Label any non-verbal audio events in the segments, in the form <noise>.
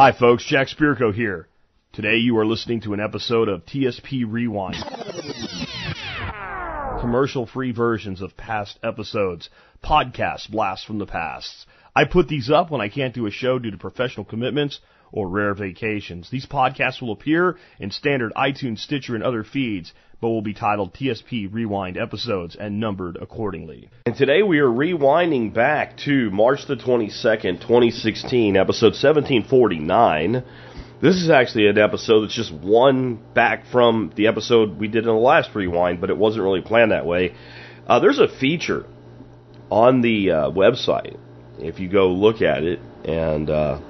Hi folks, Jack Spirko here. Today you are listening to an episode of TSP Rewind. Commercial free versions of past episodes, podcast blasts from the past. I put these up when I can't do a show due to professional commitments or rare vacations. These podcasts will appear in standard iTunes, Stitcher, and other feeds, but will be titled TSP Rewind episodes and numbered accordingly. And today we are rewinding back to March the 22nd, 2016, episode 1749. This is actually an episode that's just one back from the episode we did in the last rewind, but it wasn't really planned that way. Uh, there's a feature on the uh, website. If you go look at it, and uh,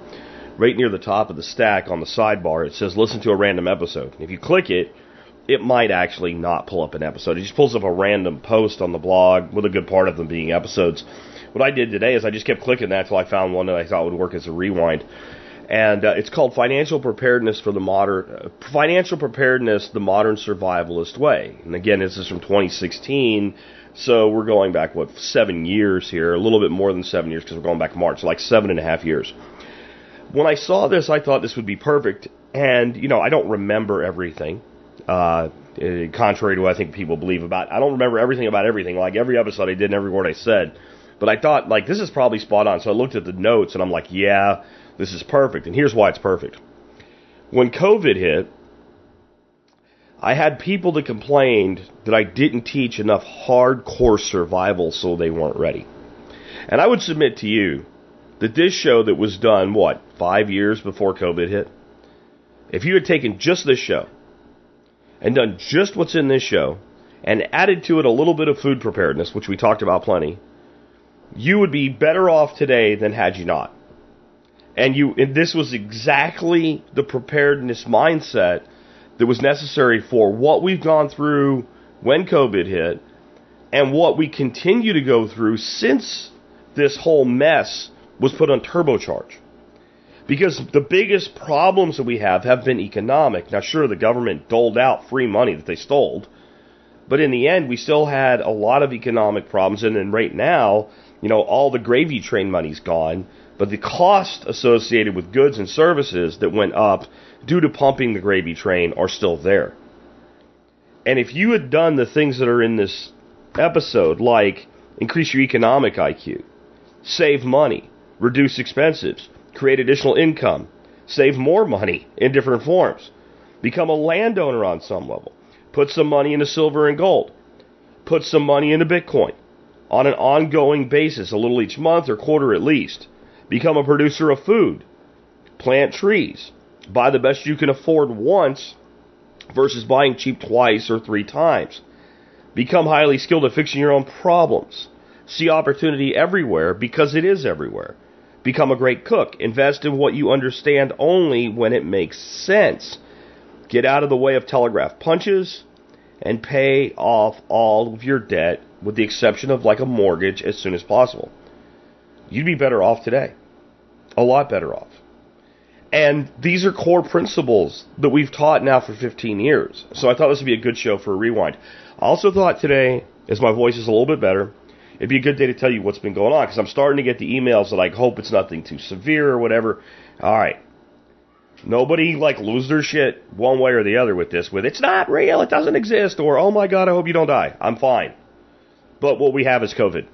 right near the top of the stack on the sidebar, it says listen to a random episode. If you click it, it might actually not pull up an episode. It just pulls up a random post on the blog with a good part of them being episodes. What I did today is I just kept clicking that until I found one that I thought would work as a rewind. And uh, it's called Financial Preparedness for the Modern uh, Financial Preparedness the Modern Survivalist Way. And again, this is from 2016, so we're going back what seven years here, a little bit more than seven years because we're going back March, like seven and a half years. When I saw this, I thought this would be perfect, and you know I don't remember everything uh, contrary to what I think people believe about. I don't remember everything about everything. Like every episode I did and every word I said. But I thought, like, this is probably spot on. So I looked at the notes and I'm like, yeah, this is perfect. And here's why it's perfect. When COVID hit, I had people that complained that I didn't teach enough hardcore survival so they weren't ready. And I would submit to you that this show that was done, what, five years before COVID hit? If you had taken just this show and done just what's in this show and added to it a little bit of food preparedness, which we talked about plenty, you would be better off today than had you not. And you and this was exactly the preparedness mindset that was necessary for what we've gone through when COVID hit and what we continue to go through since this whole mess was put on turbocharge. Because the biggest problems that we have have been economic. Now, sure, the government doled out free money that they stole, but in the end, we still had a lot of economic problems. And then right now, you know, all the gravy train money's gone, but the cost associated with goods and services that went up due to pumping the gravy train are still there. And if you had done the things that are in this episode, like increase your economic IQ, save money, reduce expenses, create additional income, save more money in different forms, become a landowner on some level, put some money into silver and gold, put some money into Bitcoin on an ongoing basis, a little each month or quarter at least, become a producer of food, plant trees, buy the best you can afford once versus buying cheap twice or three times. Become highly skilled at fixing your own problems. See opportunity everywhere because it is everywhere. Become a great cook. Invest in what you understand only when it makes sense. Get out of the way of telegraph punches and pay off all of your debt with the exception of like a mortgage as soon as possible. You'd be better off today. A lot better off. And these are core principles that we've taught now for 15 years. So I thought this would be a good show for a rewind. I also thought today, as my voice is a little bit better, it'd be a good day to tell you what's been going on because I'm starting to get the emails that I hope it's nothing too severe or whatever. All right. Nobody like lose their shit one way or the other with this with it's not real, it doesn't exist, or oh my god, I hope you don't die. I'm fine. But what we have is COVID.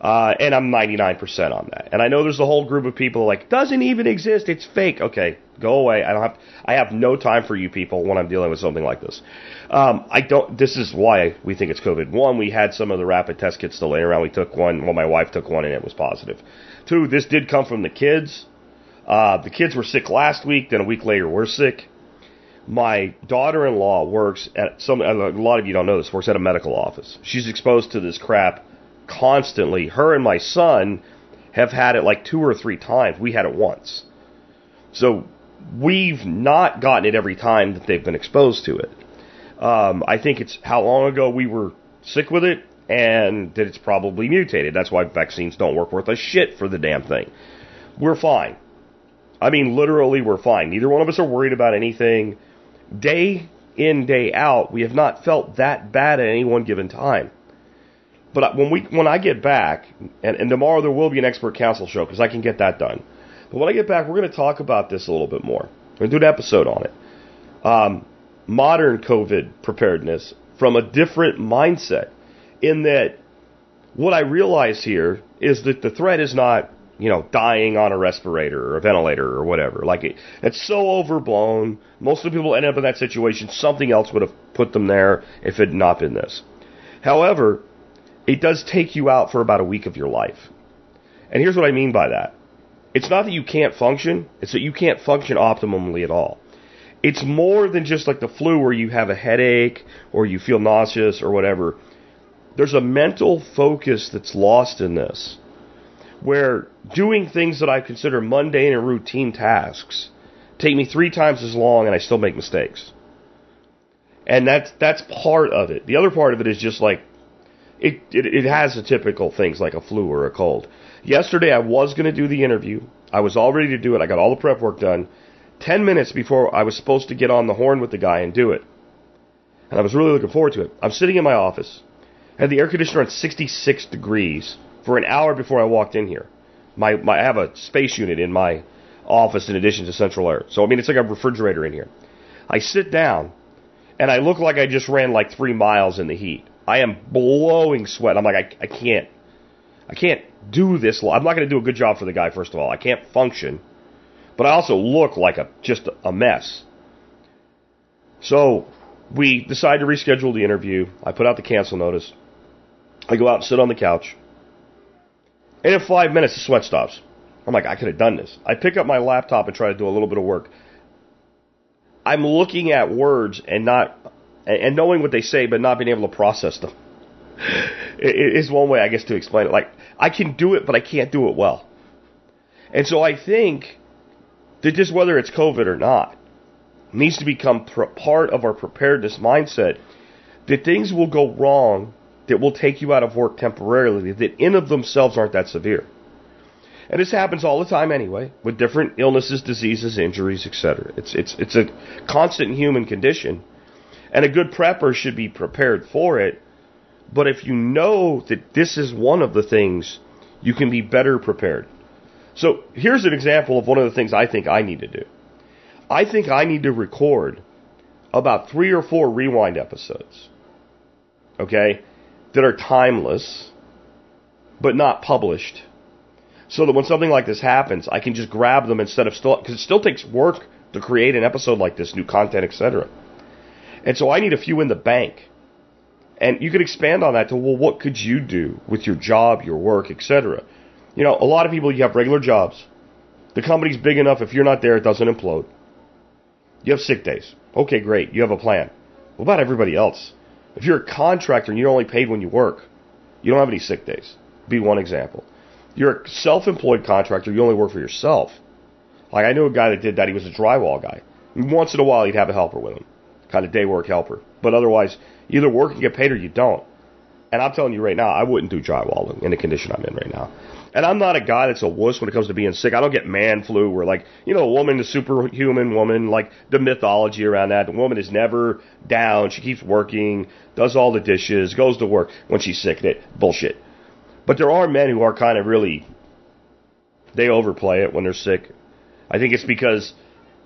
Uh, and I'm 99% on that. And I know there's a whole group of people like, doesn't even exist, it's fake. Okay, go away. I don't have, I have no time for you people when I'm dealing with something like this. Um, I don't, this is why we think it's COVID. One, we had some of the rapid test kits still laying around. We took one, well, my wife took one and it was positive. Two, this did come from the kids. Uh, the kids were sick last week, then a week later we're sick. My daughter-in-law works at some, a lot of you don't know this, works at a medical office. She's exposed to this crap constantly. Her and my son have had it like two or three times. We had it once. So we've not gotten it every time that they've been exposed to it. Um, I think it's how long ago we were sick with it and that it's probably mutated. That's why vaccines don't work worth a shit for the damn thing. We're fine. I mean, literally, we're fine. Neither one of us are worried about anything. Day in, day out, we have not felt that bad at any one given time. But when we when I get back, and, and tomorrow there will be an expert council show because I can get that done. But when I get back, we're going to talk about this a little bit more. We're going to do an episode on it. Um, modern COVID preparedness from a different mindset. In that, what I realize here is that the threat is not, you know, dying on a respirator or a ventilator or whatever. Like it, it's so overblown. Most of the people end up in that situation. Something else would have put them there if it had not been this. However, it does take you out for about a week of your life. And here's what I mean by that. It's not that you can't function, it's that you can't function optimally at all. It's more than just like the flu where you have a headache or you feel nauseous or whatever. There's a mental focus that's lost in this where doing things that I consider mundane and routine tasks take me three times as long and I still make mistakes. And that's that's part of it. The other part of it is just like it, it, it has the typical things like a flu or a cold. Yesterday I was going to do the interview. I was all ready to do it. I got all the prep work done. 10 minutes before I was supposed to get on the horn with the guy and do it. And I was really looking forward to it. I'm sitting in my office, had the air conditioner at 66 degrees for an hour before I walked in here. My, my, I have a space unit in my office in addition to central air. So, I mean, it's like a refrigerator in here. I sit down, and I look like I just ran like three miles in the heat. I am blowing sweat. I'm like, I, I can't, I can't do this. I'm not going to do a good job for the guy, first of all. I can't function but I also look like a just a mess. So we decide to reschedule the interview. I put out the cancel notice. I go out and sit on the couch. And in five minutes, the sweat stops. I'm like, I could have done this. I pick up my laptop and try to do a little bit of work. I'm looking at words and not, and knowing what they say, but not being able to process them. is one way, I guess, to explain it. Like, I can do it, but I can't do it well. And so I think that just whether it's COVID or not, needs to become part of our preparedness mindset that things will go wrong that will take you out of work temporarily that in of themselves aren't that severe. And this happens all the time anyway, with different illnesses, diseases, injuries, etc. It's it's it's a constant human condition. And a good prepper should be prepared for it. But if you know that this is one of the things, you can be better prepared. So here's an example of one of the things I think I need to do. I think I need to record about three or four rewind episodes, okay, that are timeless, but not published. So that when something like this happens, I can just grab them instead of still, because it still takes work to create an episode like this, new content, etc. And so I need a few in the bank. And you could expand on that to, well, what could you do with your job, your work, etc. You know, a lot of people, you have regular jobs. The company's big enough, if you're not there, it doesn't implode. You have sick days. Okay, great. You have a plan. What about everybody else? If you're a contractor and you're only paid when you work, you don't have any sick days. Be one example. You're a self-employed contractor, you only work for yourself. Like I knew a guy that did that, he was a drywall guy. Once in a while he'd have a helper with him. Kind of day work helper. But otherwise, either work and get paid or you don't. And I'm telling you right now, I wouldn't do drywall in the condition I'm in right now. And I'm not a guy that's a wuss when it comes to being sick. I don't get man flu where like, you know, a woman, a superhuman woman, like the mythology around that. The woman is never down. She keeps working, does all the dishes, goes to work when she's sick. That bullshit. But there are men who are kind of really, they overplay it when they're sick. I think it's because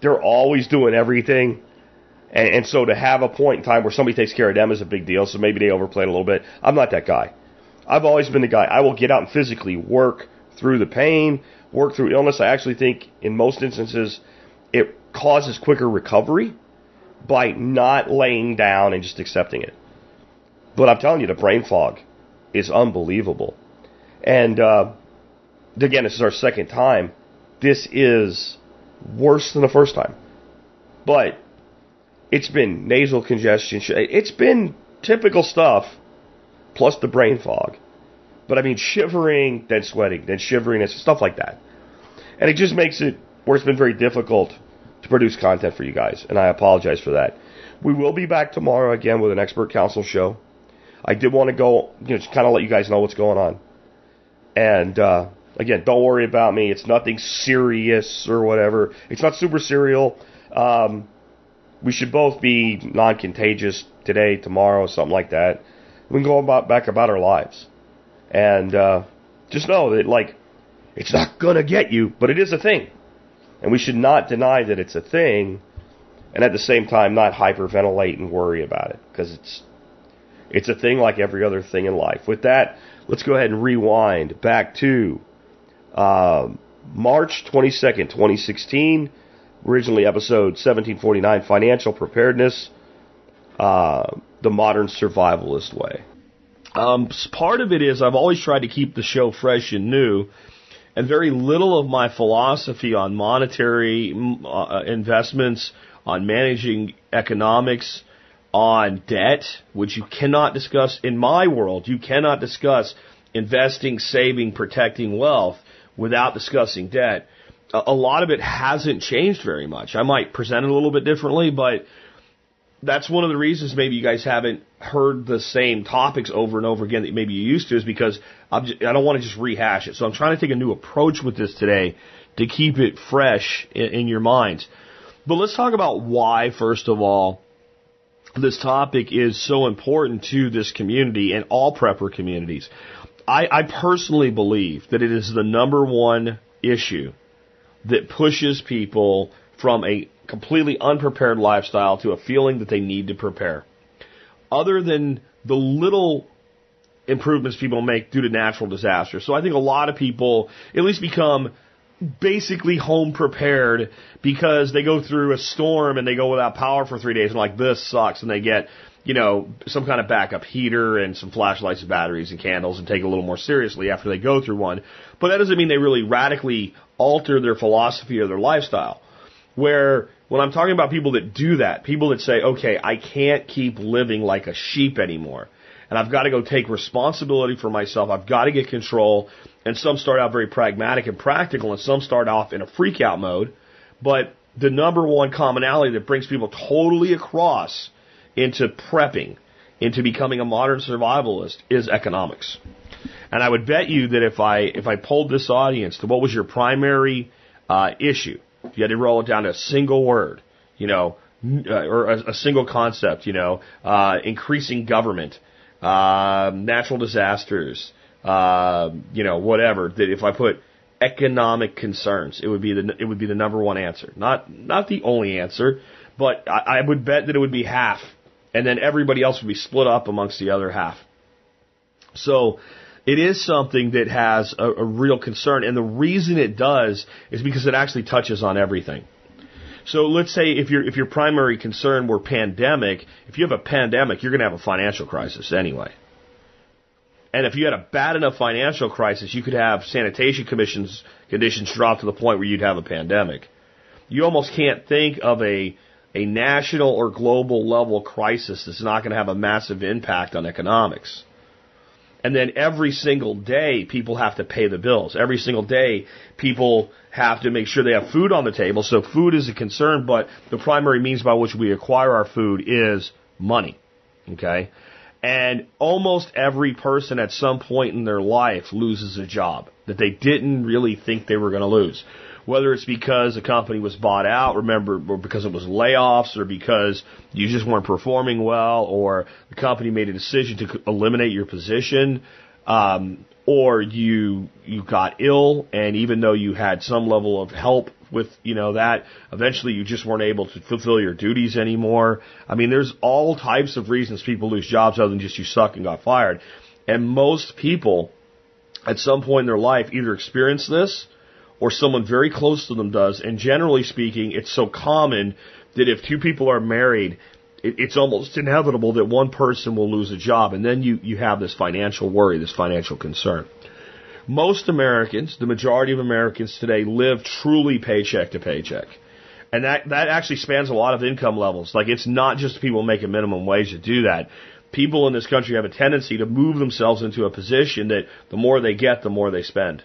they're always doing everything. And, and so to have a point in time where somebody takes care of them is a big deal. So maybe they overplayed a little bit. I'm not that guy. I've always been the guy. I will get out and physically work through the pain, work through illness. I actually think in most instances it causes quicker recovery by not laying down and just accepting it. But I'm telling you, the brain fog is unbelievable. And uh, again, this is our second time. This is worse than the first time. But it's been nasal congestion. It's been typical stuff plus the brain fog. But I mean, shivering, then sweating, then shivering, and stuff like that. And it just makes it where it's been very difficult to produce content for you guys, and I apologize for that. We will be back tomorrow again with an expert council show. I did want to go, you know, just kind of let you guys know what's going on. And uh, again, don't worry about me. It's nothing serious or whatever. It's not super serial. Um, we should both be non-contagious today, tomorrow, something like that we can go about back about our lives. And uh, just know that like it's not gonna get you, but it is a thing. And we should not deny that it's a thing and at the same time not hyperventilate and worry about it because it's it's a thing like every other thing in life. With that, let's go ahead and rewind back to uh, March 22nd, 2016, originally episode 1749, Financial Preparedness, uh, the Modern Survivalist Way. Um, part of it is I've always tried to keep the show fresh and new, and very little of my philosophy on monetary uh, investments, on managing economics, on debt, which you cannot discuss in my world. You cannot discuss investing, saving, protecting wealth without discussing debt. A lot of it hasn't changed very much. I might present it a little bit differently, but that's one of the reasons maybe you guys haven't heard the same topics over and over again that maybe you used to is because I'm just, I don't want to just rehash it. So I'm trying to take a new approach with this today to keep it fresh in, in your minds. But let's talk about why, first of all, this topic is so important to this community and all prepper communities. I, I personally believe that it is the number one issue that pushes people from a completely unprepared lifestyle to a feeling that they need to prepare. Other than the little improvements people make due to natural disasters. So I think a lot of people at least become basically home prepared because they go through a storm and they go without power for three days and like this sucks and they get you know some kind of backup heater and some flashlights and batteries and candles and take it a little more seriously after they go through one but that doesn't mean they really radically alter their philosophy or their lifestyle where when I'm talking about people that do that people that say okay I can't keep living like a sheep anymore and I've got to go take responsibility for myself. I've got to get control. And some start out very pragmatic and practical, and some start off in a freak out mode. But the number one commonality that brings people totally across into prepping, into becoming a modern survivalist, is economics. And I would bet you that if I if I polled this audience to what was your primary uh, issue, if you had to roll it down to a single word, you know, uh, or a, a, single concept, you know, uh, increasing government, uh, natural disasters, uh, you know, whatever. That if I put economic concerns, it would be the it would be the number one answer. Not not the only answer, but I, I would bet that it would be half, and then everybody else would be split up amongst the other half. So it is something that has a, a real concern, and the reason it does is because it actually touches on everything. So let's say if your if your primary concern were pandemic, if you have a pandemic, you're going to have a financial crisis anyway. And if you had a bad enough financial crisis, you could have sanitation commissions conditions drop to the point where you'd have a pandemic. You almost can't think of a a national or global level crisis that's not going to have a massive impact on economics. And then every single day, people have to pay the bills. Every single day, people have to make sure they have food on the table. So food is a concern, but the primary means by which we acquire our food is money. Okay? And almost every person at some point in their life loses a job that they didn't really think they were going to lose whether it's because a company was bought out, remember, or because it was layoffs, or because you just weren't performing well, or the company made a decision to eliminate your position, um, or you you got ill, and even though you had some level of help with you know that, eventually you just weren't able to fulfill your duties anymore. I mean, there's all types of reasons people lose jobs other than just you suck and got fired, and most people at some point in their life either experience this or someone very close to them does. And generally speaking, it's so common that if two people are married, it, it's almost inevitable that one person will lose a job. And then you, you have this financial worry, this financial concern. Most Americans, the majority of Americans today, live truly paycheck to paycheck. And that, that actually spans a lot of income levels. Like it's not just people making minimum wage that do that. People in this country have a tendency to move themselves into a position that the more they get, the more they spend.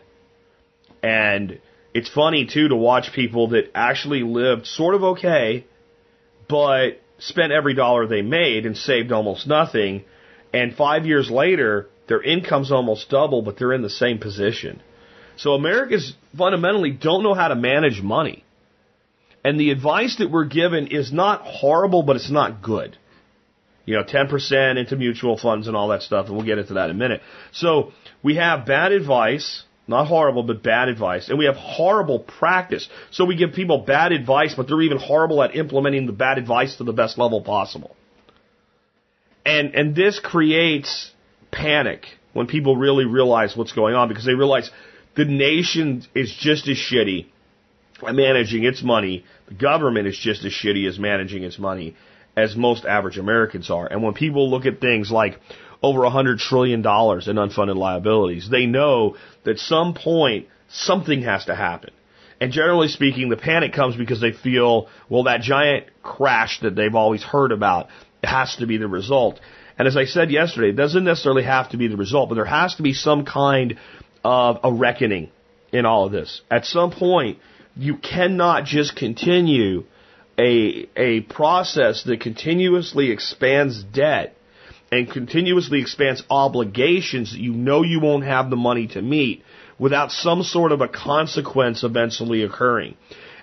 And it's funny too to watch people that actually lived sort of okay, but spent every dollar they made and saved almost nothing. And five years later, their income's almost double, but they're in the same position. So Americans fundamentally don't know how to manage money. And the advice that we're given is not horrible, but it's not good. You know, 10% into mutual funds and all that stuff, and we'll get into that in a minute. So we have bad advice Not horrible, but bad advice. And we have horrible practice. So we give people bad advice, but they're even horrible at implementing the bad advice to the best level possible. And, and this creates panic when people really realize what's going on because they realize the nation is just as shitty at managing its money. The government is just as shitty as managing its money as most average Americans are. And when people look at things like over a hundred trillion dollars in unfunded liabilities, they know that some point something has to happen. And generally speaking, the panic comes because they feel, well, that giant crash that they've always heard about has to be the result. And as I said yesterday, it doesn't necessarily have to be the result, but there has to be some kind of a reckoning in all of this. At some point, you cannot just continue a, a process that continuously expands debt and continuously expands obligations that you know you won't have the money to meet without some sort of a consequence eventually occurring.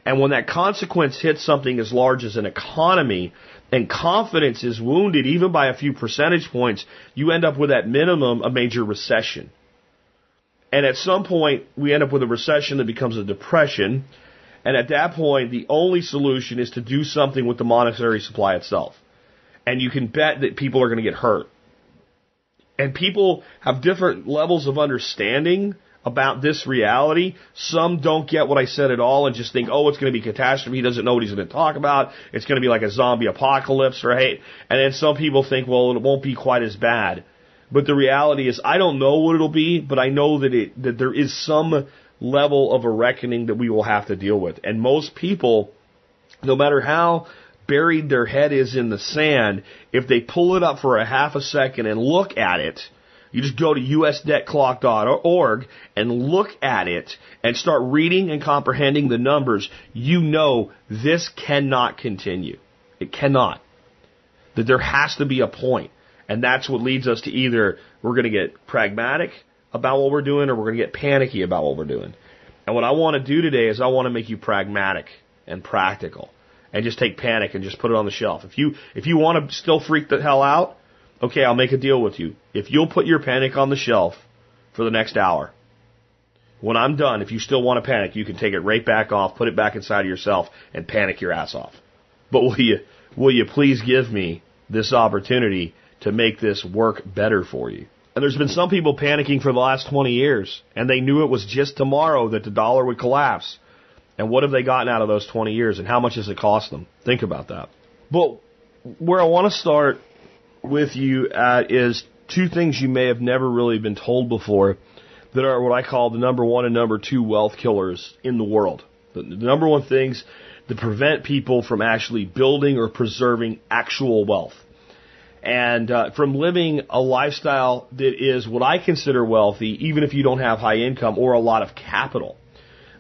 And when that consequence hits something as large as an economy and confidence is wounded even by a few percentage points, you end up with at minimum a major recession. And at some point, we end up with a recession that becomes a depression. And at that point, the only solution is to do something with the monetary supply itself. And you can bet that people are going to get hurt. And people have different levels of understanding about this reality. Some don't get what I said at all and just think, oh, it's going to be catastrophe. He doesn't know what he's going to talk about. It's going to be like a zombie apocalypse, right? And then some people think, well, it won't be quite as bad. But the reality is, I don't know what it'll be, but I know that it, that there is some level of a reckoning that we will have to deal with. And most people, no matter how buried their head is in the sand, if they pull it up for a half a second and look at it, you just go to usdebtclock.org and look at it and start reading and comprehending the numbers. You know this cannot continue. It cannot. That there has to be a point. And that's what leads us to either we're going to get pragmatic about what we're doing or we're going to get panicky about what we're doing. And what I want to do today is I want to make you pragmatic and practical and just take panic and just put it on the shelf. If you, if you want to still freak the hell out, okay, I'll make a deal with you. If you'll put your panic on the shelf for the next hour, when I'm done, if you still want to panic, you can take it right back off, put it back inside of yourself, and panic your ass off. But will you, will you please give me this opportunity to make this work better for you? And there's been some people panicking for the last 20 years, and they knew it was just tomorrow that the dollar would collapse. And what have they gotten out of those 20 years, and how much has it cost them? Think about that. But where I want to start with you at is two things you may have never really been told before that are what I call the number one and number two wealth killers in the world. The, number one things that prevent people from actually building or preserving actual wealth. And uh, from living a lifestyle that is what I consider wealthy, even if you don't have high income or a lot of capital.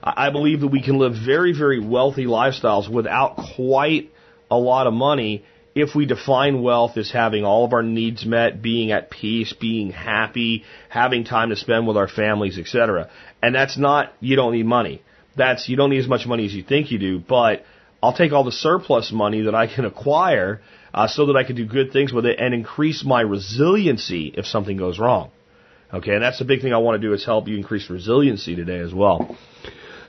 I believe that we can live very, very wealthy lifestyles without quite a lot of money if we define wealth as having all of our needs met, being at peace, being happy, having time to spend with our families, etc. And that's not you don't need money. That's you don't need as much money as you think you do, but I'll take all the surplus money that I can <laughs> acquire uh, so that I can do good things with it and increase my resiliency if something goes wrong. Okay, and that's the big thing I want to do is help you increase resiliency today as well.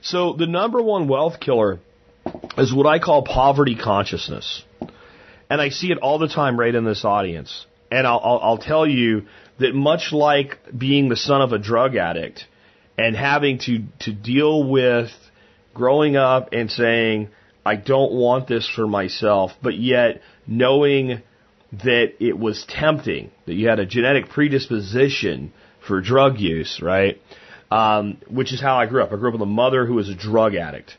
So the number one wealth killer is what I call poverty consciousness. And I see it all the time right in this audience. And I'll, I'll, I'll tell you that much like being the son of a drug addict and having to, to deal with growing up and saying, I don't want this for myself, but yet knowing that it was tempting, that you had a genetic predisposition for drug use, right? Um, which is how I grew up. I grew up with a mother who was a drug addict,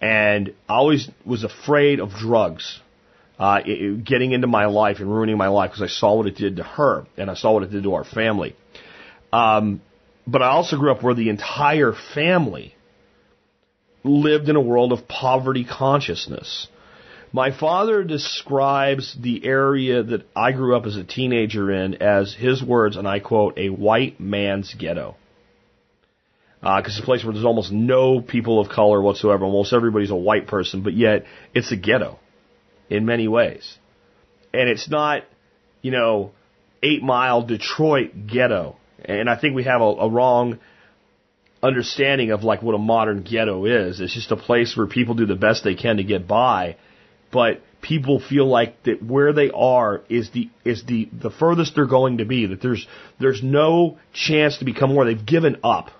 and always was afraid of drugs uh, it, getting into my life and ruining my life because I saw what it did to her and I saw what it did to our family. Um, but I also grew up where the entire family lived in a world of poverty consciousness. My father describes the area that I grew up as a teenager in as his words, and I quote, a white man's ghetto. Because uh, it's a place where there's almost no people of color whatsoever. Almost everybody's a white person, but yet it's a ghetto in many ways. And it's not, you know, eight mile Detroit ghetto. And I think we have a, a wrong understanding of like what a modern ghetto is. It's just a place where people do the best they can to get by, but people feel like that where they are is the is the the furthest they're going to be. That there's there's no chance to become more. They've given up.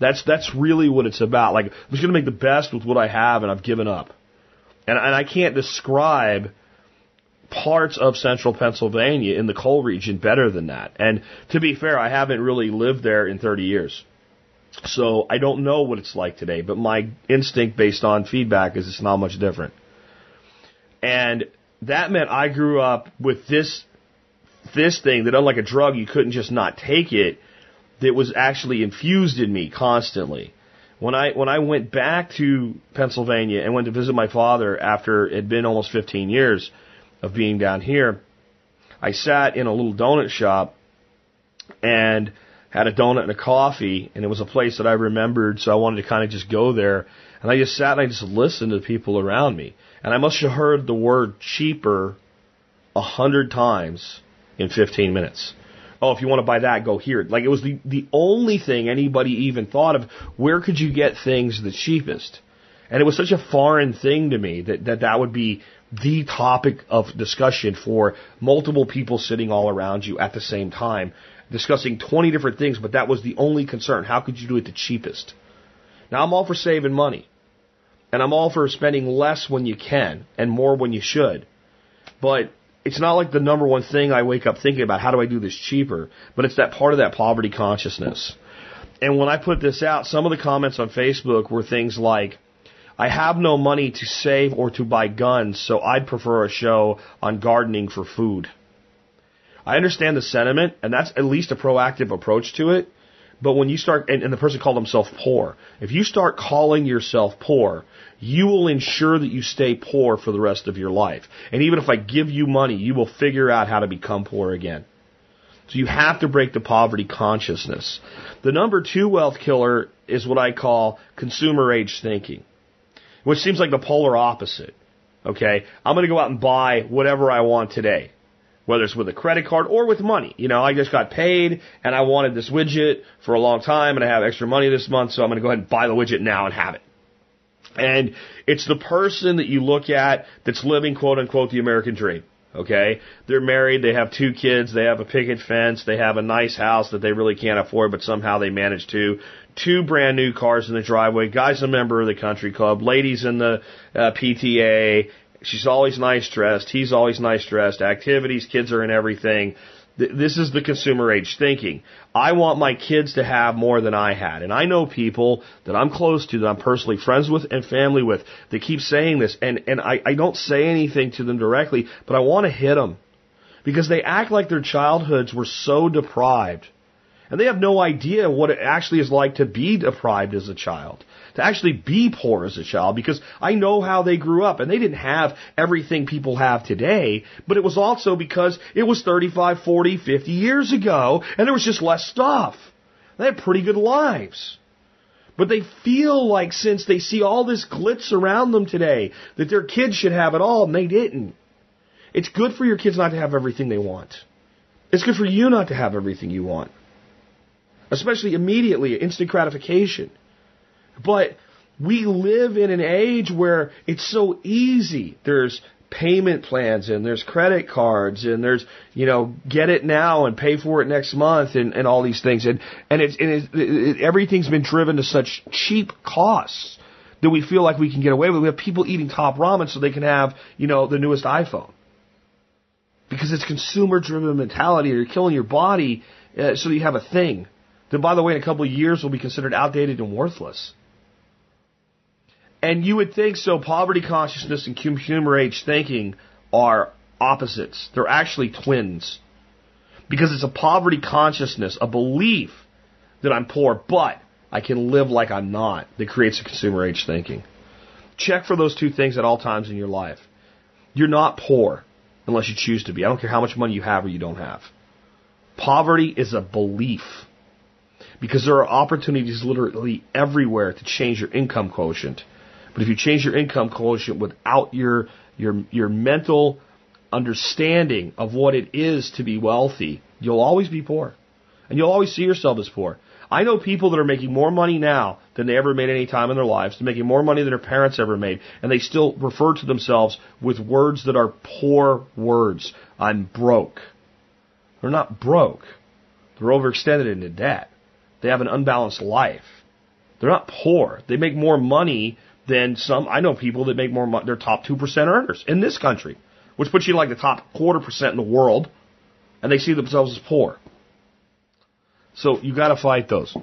That's that's really what it's about. Like I'm just to make the best with what I have, and I've given up. And and I can't describe parts of central Pennsylvania in the coal region better than that. And to be fair, I haven't really lived there in 30 years. So I don't know what it's like today, but my instinct based on feedback is it's not much different. And that meant I grew up with this this thing that unlike a drug you couldn't just not take it that was actually infused in me constantly. When I when I went back to Pennsylvania and went to visit my father after it had been almost 15 years of being down here, I sat in a little donut shop and had a donut and a coffee, and it was a place that I remembered, so I wanted to kind of just go there. And I just sat and I just listened to the people around me. And I must have heard the word cheaper a hundred times in 15 minutes. Oh, if you want to buy that, go here. Like it was the, the only thing anybody even thought of. Where could you get things the cheapest? And it was such a foreign thing to me that, that that would be the topic of discussion for multiple people sitting all around you at the same time, discussing 20 different things, but that was the only concern. How could you do it the cheapest? Now I'm all for saving money. And I'm all for spending less when you can and more when you should. But it's not like the number one thing I wake up thinking about, how do I do this cheaper? But it's that part of that poverty consciousness. And when I put this out, some of the comments on Facebook were things like, I have no money to save or to buy guns, so I'd prefer a show on gardening for food. I understand the sentiment, and that's at least a proactive approach to it. But when you start, and, and the person called himself poor, if you start calling yourself poor, you will ensure that you stay poor for the rest of your life. And even if I give you money, you will figure out how to become poor again. So you have to break the poverty consciousness. The number two wealth killer is what I call consumer age thinking, which seems like the polar opposite. Okay? I'm going to go out and buy whatever I want today whether it's with a credit card or with money. You know, I just got paid and I wanted this widget for a long time and I have extra money this month, so I'm going to go ahead and buy the widget now and have it. And it's the person that you look at that's living quote unquote the American dream. Okay? They're married, they have two kids, they have a picket fence, they have a nice house that they really can't afford, but somehow they manage to. Two brand new cars in the driveway, guy's a member of the country club, ladies in the uh, PTA, She's always nice dressed. He's always nice dressed. Activities, kids are in everything. This is the consumer age thinking. I want my kids to have more than I had. And I know people that I'm close to, that I'm personally friends with and family with, that keep saying this. And, and I, I don't say anything to them directly, but I want to hit them. Because they act like their childhoods were so deprived. And they have no idea what it actually is like to be deprived as a child to actually be poor as a child because I know how they grew up and they didn't have everything people have today, but it was also because it was 35, 40, 50 years ago and there was just less stuff. They had pretty good lives. But they feel like since they see all this glitz around them today, that their kids should have it all and they didn't. It's good for your kids not to have everything they want. It's good for you not to have everything you want. Especially immediately, instant gratification. But we live in an age where it's so easy. There's payment plans and there's credit cards and there's you know get it now and pay for it next month and, and all these things and and it's, and it's it, everything's been driven to such cheap costs that we feel like we can get away with. We have people eating top ramen so they can have you know the newest iPhone because it's consumer driven mentality. You're killing your body uh, so you have a thing that by the way in a couple of years will be considered outdated and worthless. And you would think so. Poverty consciousness and consumer age thinking are opposites. They're actually twins. Because it's a poverty consciousness, a belief that I'm poor, but I can live like I'm not, that creates a consumer age thinking. Check for those two things at all times in your life. You're not poor unless you choose to be. I don't care how much money you have or you don't have. Poverty is a belief. Because there are opportunities literally everywhere to change your income quotient. But if you change your income quotient without your your your mental understanding of what it is to be wealthy, you'll always be poor. And you'll always see yourself as poor. I know people that are making more money now than they ever made any time in their lives. They're making more money than their parents ever made, and they still refer to themselves with words that are poor words. I'm broke. They're not broke. They're overextended into debt. They have an unbalanced life. They're not poor. They make more money than some. I know people that make more money. They're top two percent earners in this country, which puts you like the top quarter percent in the world, and they see themselves as poor. So you got to fight those.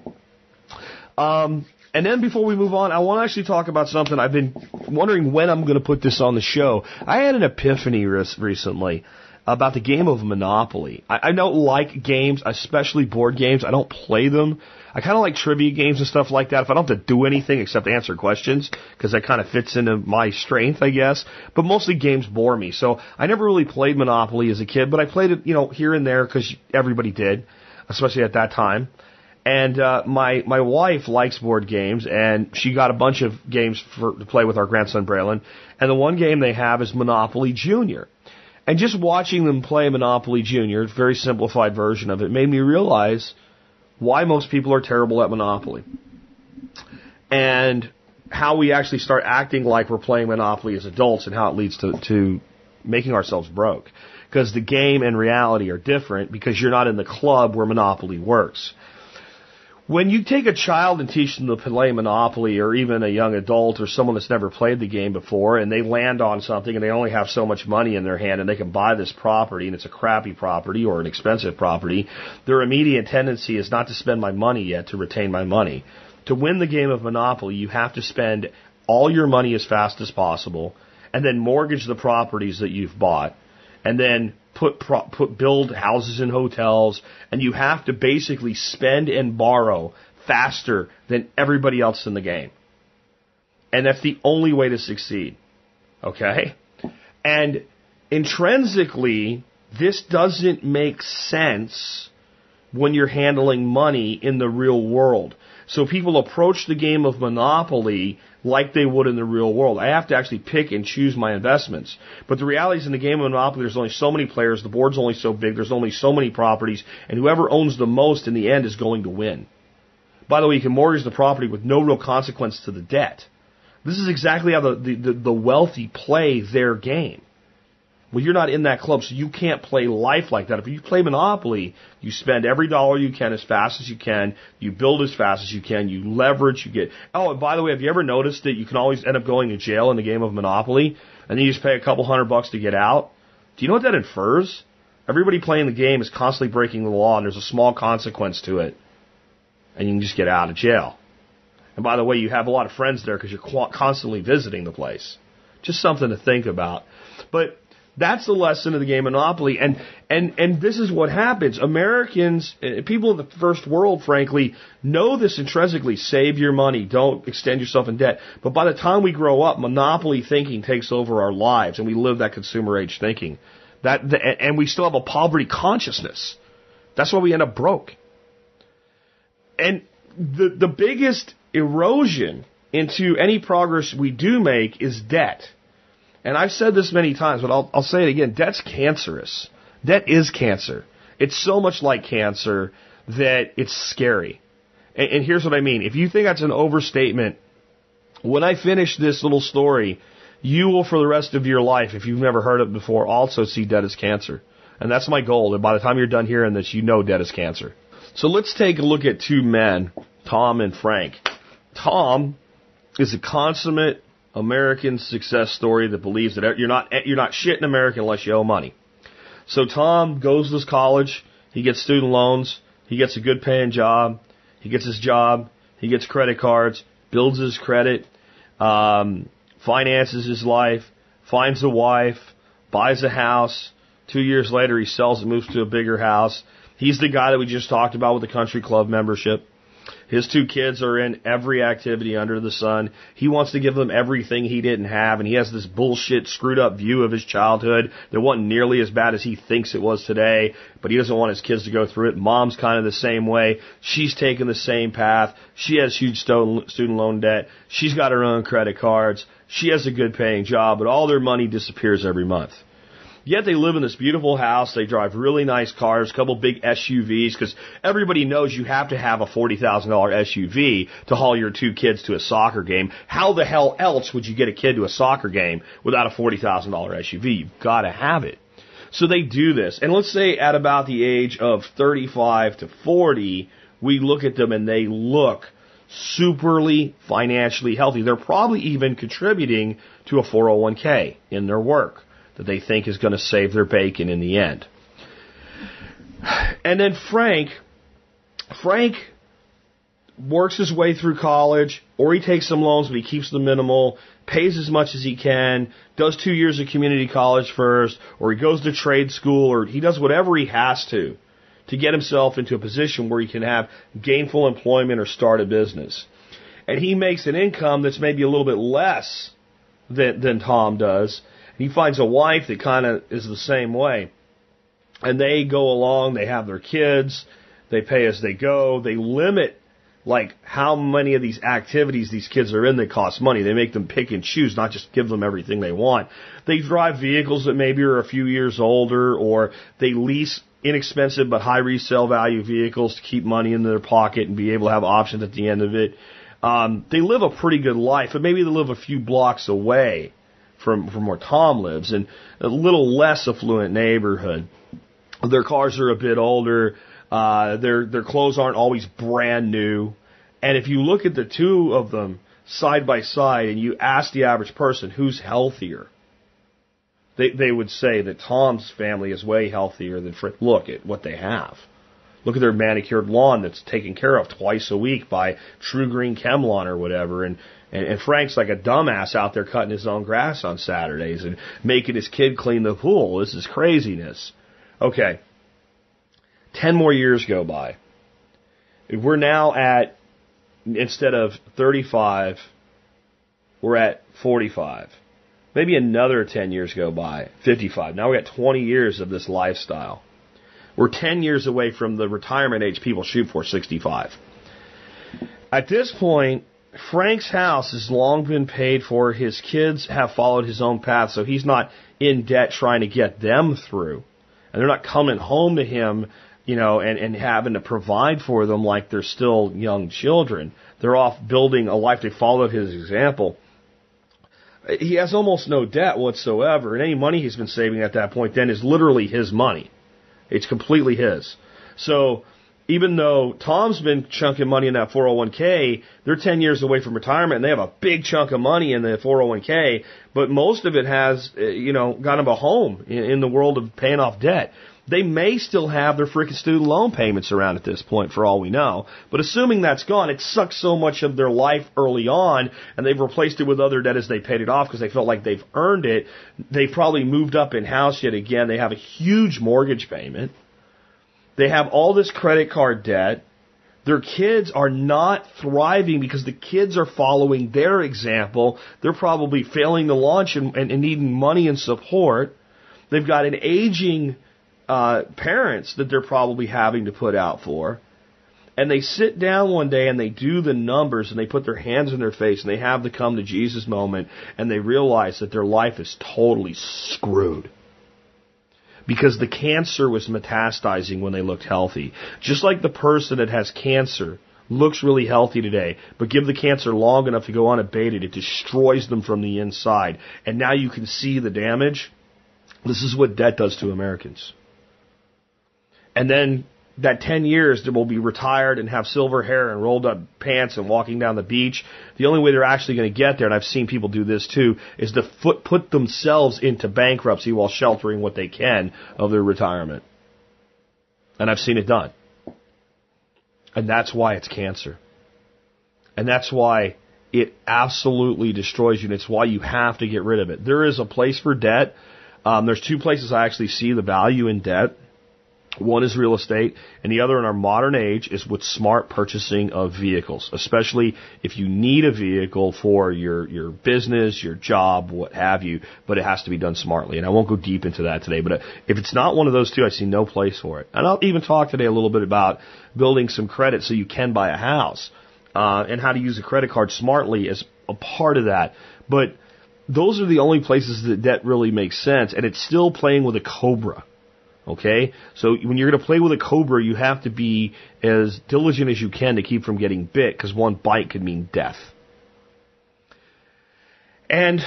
Um, and then before we move on, I want to actually talk about something I've been wondering when I'm going to put this on the show. I had an epiphany recently about the game of Monopoly. I, I don't like games, especially board games. I don't play them. I kind of like trivia games and stuff like that. If I don't have to do anything except answer questions, because that kind of fits into my strength, I guess. But mostly games bore me. So I never really played Monopoly as a kid, but I played it, you know, here and there because everybody did especially at that time. And uh, my my wife likes board games, and she got a bunch of games for to play with our grandson Braylon. And the one game they have is Monopoly Junior. And just watching them play Monopoly Junior, very simplified version of it, made me realize why most people are terrible at Monopoly, and how we actually start acting like we're playing Monopoly as adults, and how it leads to to making ourselves broke because the game and reality are different because you're not in the club where Monopoly works. When you take a child and teach them to play Monopoly or even a young adult or someone that's never played the game before and they land on something and they only have so much money in their hand and they can buy this property and it's a crappy property or an expensive property, their immediate tendency is not to spend my money yet to retain my money. To win the game of Monopoly, you have to spend all your money as fast as possible and then mortgage the properties that you've bought and then put put build houses and hotels, and you have to basically spend and borrow faster than everybody else in the game. And that's the only way to succeed. Okay? And intrinsically, this doesn't make sense when you're handling money in the real world. So people approach the game of Monopoly like they would in the real world. I have to actually pick and choose my investments. But the reality is in the game of Monopoly, there's only so many players, the board's only so big, there's only so many properties, and whoever owns the most in the end is going to win. By the way, you can mortgage the property with no real consequence to the debt. This is exactly how the, the, the wealthy play their game. Well, you're not in that club, so you can't play life like that. If you play Monopoly, you spend every dollar you can as fast as you can. You build as fast as you can. You leverage. You get. Oh, and by the way, have you ever noticed that you can always end up going to jail in the game of Monopoly, and then you just pay a couple hundred bucks to get out? Do you know what that infers? Everybody playing the game is constantly breaking the law, and there's a small consequence to it, and you can just get out of jail. And by the way, you have a lot of friends there because you're constantly visiting the place. Just something to think about. But that's the lesson of the game Monopoly. And, and, and this is what happens. Americans, eh, people in the first world, frankly, know this intrinsically. Save your money. Don't extend yourself in debt. But by the time we grow up, Monopoly thinking takes over our lives and we live that consumer age thinking. That, and we still have a poverty consciousness. That's why we end up broke. And the, the biggest erosion into any progress we do make is debt. And I've said this many times, but I'll, I'll say it again. Debt's cancerous. Debt is cancer. It's so much like cancer that it's scary. And, and here's what I mean. If you think that's an overstatement, when I finish this little story, you will for the rest of your life, if you've never heard it before, also see debt as cancer. And that's my goal. And by the time you're done hearing this, you know debt is cancer. So let's take a look at two men, Tom and Frank. Tom is a consummate American success story that believes that you're not you're not shit in America unless you owe money. So Tom goes to college, he gets student loans, he gets a good paying job, he gets his job, he gets credit cards, builds his credit, um, finances his life, finds a wife, buys a house. Two years later, he sells and moves to a bigger house. He's the guy that we just talked about with the country club membership. His two kids are in every activity under the sun. He wants to give them everything he didn't have, and he has this bullshit, screwed up view of his childhood that wasn't nearly as bad as he thinks it was today, but he doesn't want his kids to go through it. Mom's kind of the same way. She's taken the same path. She has huge student student loan debt. She's got her own credit cards. She has a good paying job, but all their money disappears every month. Yet they live in this beautiful house. They drive really nice cars, a couple big SUVs, because everybody knows you have to have a $40,000 SUV to haul your two kids to a soccer game. How the hell else would you get a kid to a soccer game without a $40,000 SUV? You've got to have it. So they do this. And let's say at about the age of 35 to 40, we look at them and they look superly financially healthy. They're probably even contributing to a 401k in their work that they think is going to save their bacon in the end. And then Frank, Frank works his way through college, or he takes some loans, but he keeps them minimal, pays as much as he can, does two years of community college first, or he goes to trade school, or he does whatever he has to to get himself into a position where he can have gainful employment or start a business. And he makes an income that's maybe a little bit less than, than Tom does. He finds a wife that kind of is the same way. And they go along, they have their kids, they pay as they go, they limit like how many of these activities these kids are in that cost money. They make them pick and choose, not just give them everything they want. They drive vehicles that maybe are a few years older, or they lease inexpensive but high resale value vehicles to keep money in their pocket and be able to have options at the end of it. Um, they live a pretty good life, but maybe they live a few blocks away from from where Tom lives, in a little less affluent neighborhood. Their cars are a bit older. Uh, their their clothes aren't always brand new, and if you look at the two of them side by side and you ask the average person who's healthier, they they would say that Tom's family is way healthier than Fred. Look at what they have. Look at their manicured lawn that's taken care of twice a week by TruGreen ChemLawn or whatever, and and, and Frank's like a dumbass out there cutting his own grass on Saturdays and making his kid clean the pool. This is craziness. Okay. Ten more years go by. We're now at, instead of 35, we're at 45. Maybe another 10 years go by, 55. Now we got 20 years of this lifestyle. We're 10 years away from the retirement age people shoot for, 65. At this point, Frank's house has long been paid for. His kids have followed his own path, so he's not in debt trying to get them through. And they're not coming home to him, you know, and, and having to provide for them like they're still young children. They're off building a life. They followed his example. He has almost no debt whatsoever, and any money he's been saving at that point then is literally his money. It's completely his. So even though Tom's been chunking money in that 401k, they're 10 years away from retirement and they have a big chunk of money in the 401k, but most of it has, uh, you know, got them a home in the world of paying off debt. They may still have their freaking student loan payments around at this point for all we know. But assuming that's gone, it sucks so much of their life early on and they've replaced it with other debt as they paid it off because they felt like they've earned it. They've probably moved up in house yet again. They have a huge mortgage payment they have all this credit card debt. Their kids are not thriving because the kids are following their example. They're probably failing to launch and, and, and needing money and support. They've got an aging uh, parents that they're probably having to put out for. And they sit down one day and they do the numbers and they put their hands in their face and they have the come to Jesus moment and they realize that their life is totally screwed because the cancer was metastasizing when they looked healthy. Just like the person that has cancer looks really healthy today, but give the cancer long enough to go unabated, it destroys them from the inside. And now you can see the damage. This is what debt does to Americans. And then that 10 years will be retired and have silver hair and rolled up pants and walking down the beach. The only way they're actually going to get there, and I've seen people do this too, is to foot, put themselves into bankruptcy while sheltering what they can of their retirement. And I've seen it done. And that's why it's cancer. And that's why it absolutely destroys you, and it's why you have to get rid of it. There is a place for debt. Um, there's two places I actually see the value in debt. One is real estate, and the other in our modern age is with smart purchasing of vehicles, especially if you need a vehicle for your, your business, your job, what have you, but it has to be done smartly. And I won't go deep into that today, but if it's not one of those two, I see no place for it. And I'll even talk today a little bit about building some credit so you can buy a house, uh, and how to use a credit card smartly as a part of that. But those are the only places that debt really makes sense, and it's still playing with a cobra. Okay? So when you're going to play with a cobra, you have to be as diligent as you can to keep from getting bit, because one bite could mean death. And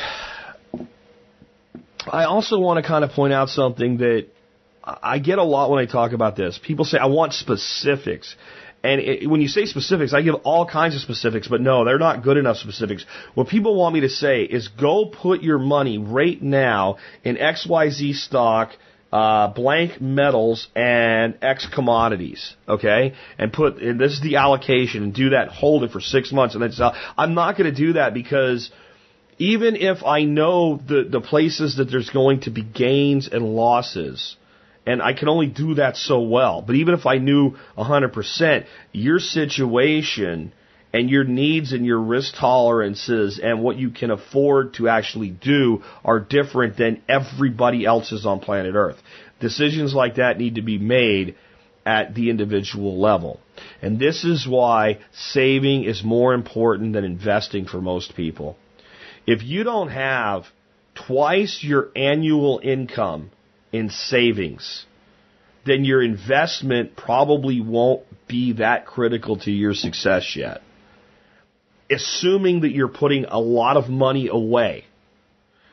I also want to kind of point out something that I get a lot when I talk about this. People say, I want specifics. And it, when you say specifics, I give all kinds of specifics, but no, they're not good enough specifics. What people want me to say is go put your money right now in XYZ stock, uh, blank metals and X commodities, okay? And put, and this is the allocation and do that, hold it for six months and then sell. I'm not going to do that because even if I know the, the places that there's going to be gains and losses, and I can only do that so well. But even if I knew 100%, your situation and your needs and your risk tolerances and what you can afford to actually do are different than everybody else's on planet Earth. Decisions like that need to be made at the individual level. And this is why saving is more important than investing for most people. If you don't have twice your annual income in savings, then your investment probably won't be that critical to your success yet. Assuming that you're putting a lot of money away.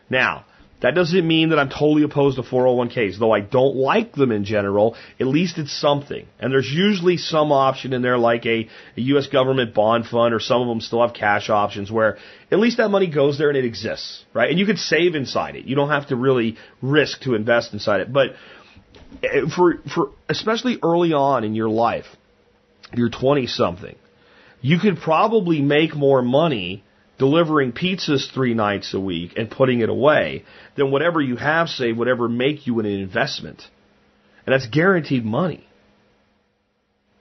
Now, that doesn't mean that I'm totally opposed to 401ks, though I don't like them in general. At least it's something. And there's usually some option in there like a, a U.S. government bond fund or some of them still have cash options where at least that money goes there and it exists, right? And you could save inside it. You don't have to really risk to invest inside it. But eh, for, for, especially early on in your life, you're 20 something, you could probably make more money delivering pizzas three nights a week and putting it away, than whatever you have saved would ever make you an investment. And that's guaranteed money.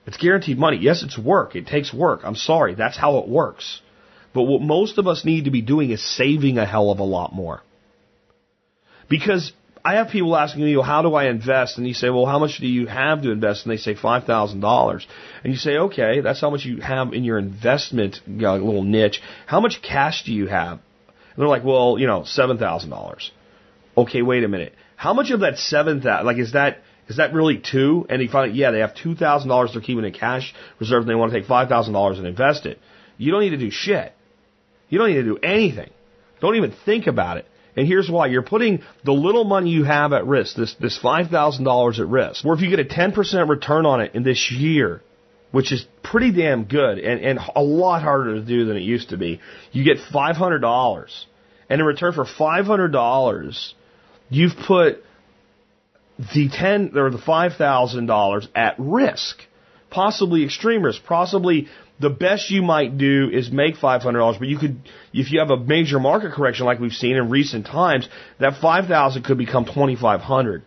It's guaranteed money. Yes, it's work. It takes work. I'm sorry. That's how it works. But what most of us need to be doing is saving a hell of a lot more. Because I have people asking me, well, how do I invest? And you say, well, how much do you have to invest? And they say $5,000. And you say, okay, that's how much you have in your investment you know, little niche. How much cash do you have? And they're like, well, you know, $7,000. Okay, wait a minute. How much of that 7000 like, is that, is that really two? And you find out, yeah, they have $2,000 they're keeping in cash reserve and they want to take $5,000 and invest it. You don't need to do shit. You don't need to do anything. Don't even think about it. And here's why. You're putting the little money you have at risk, this, this $5,000 at risk. Where if you get a 10% return on it in this year, which is pretty damn good and, and a lot harder to do than it used to be, you get $500. And in return for $500, you've put the 10 or the $5,000 at risk. Possibly extreme risk, possibly the best you might do is make $500, but you could, if you have a major market correction like we've seen in recent times, that 5,000 could become 2,500.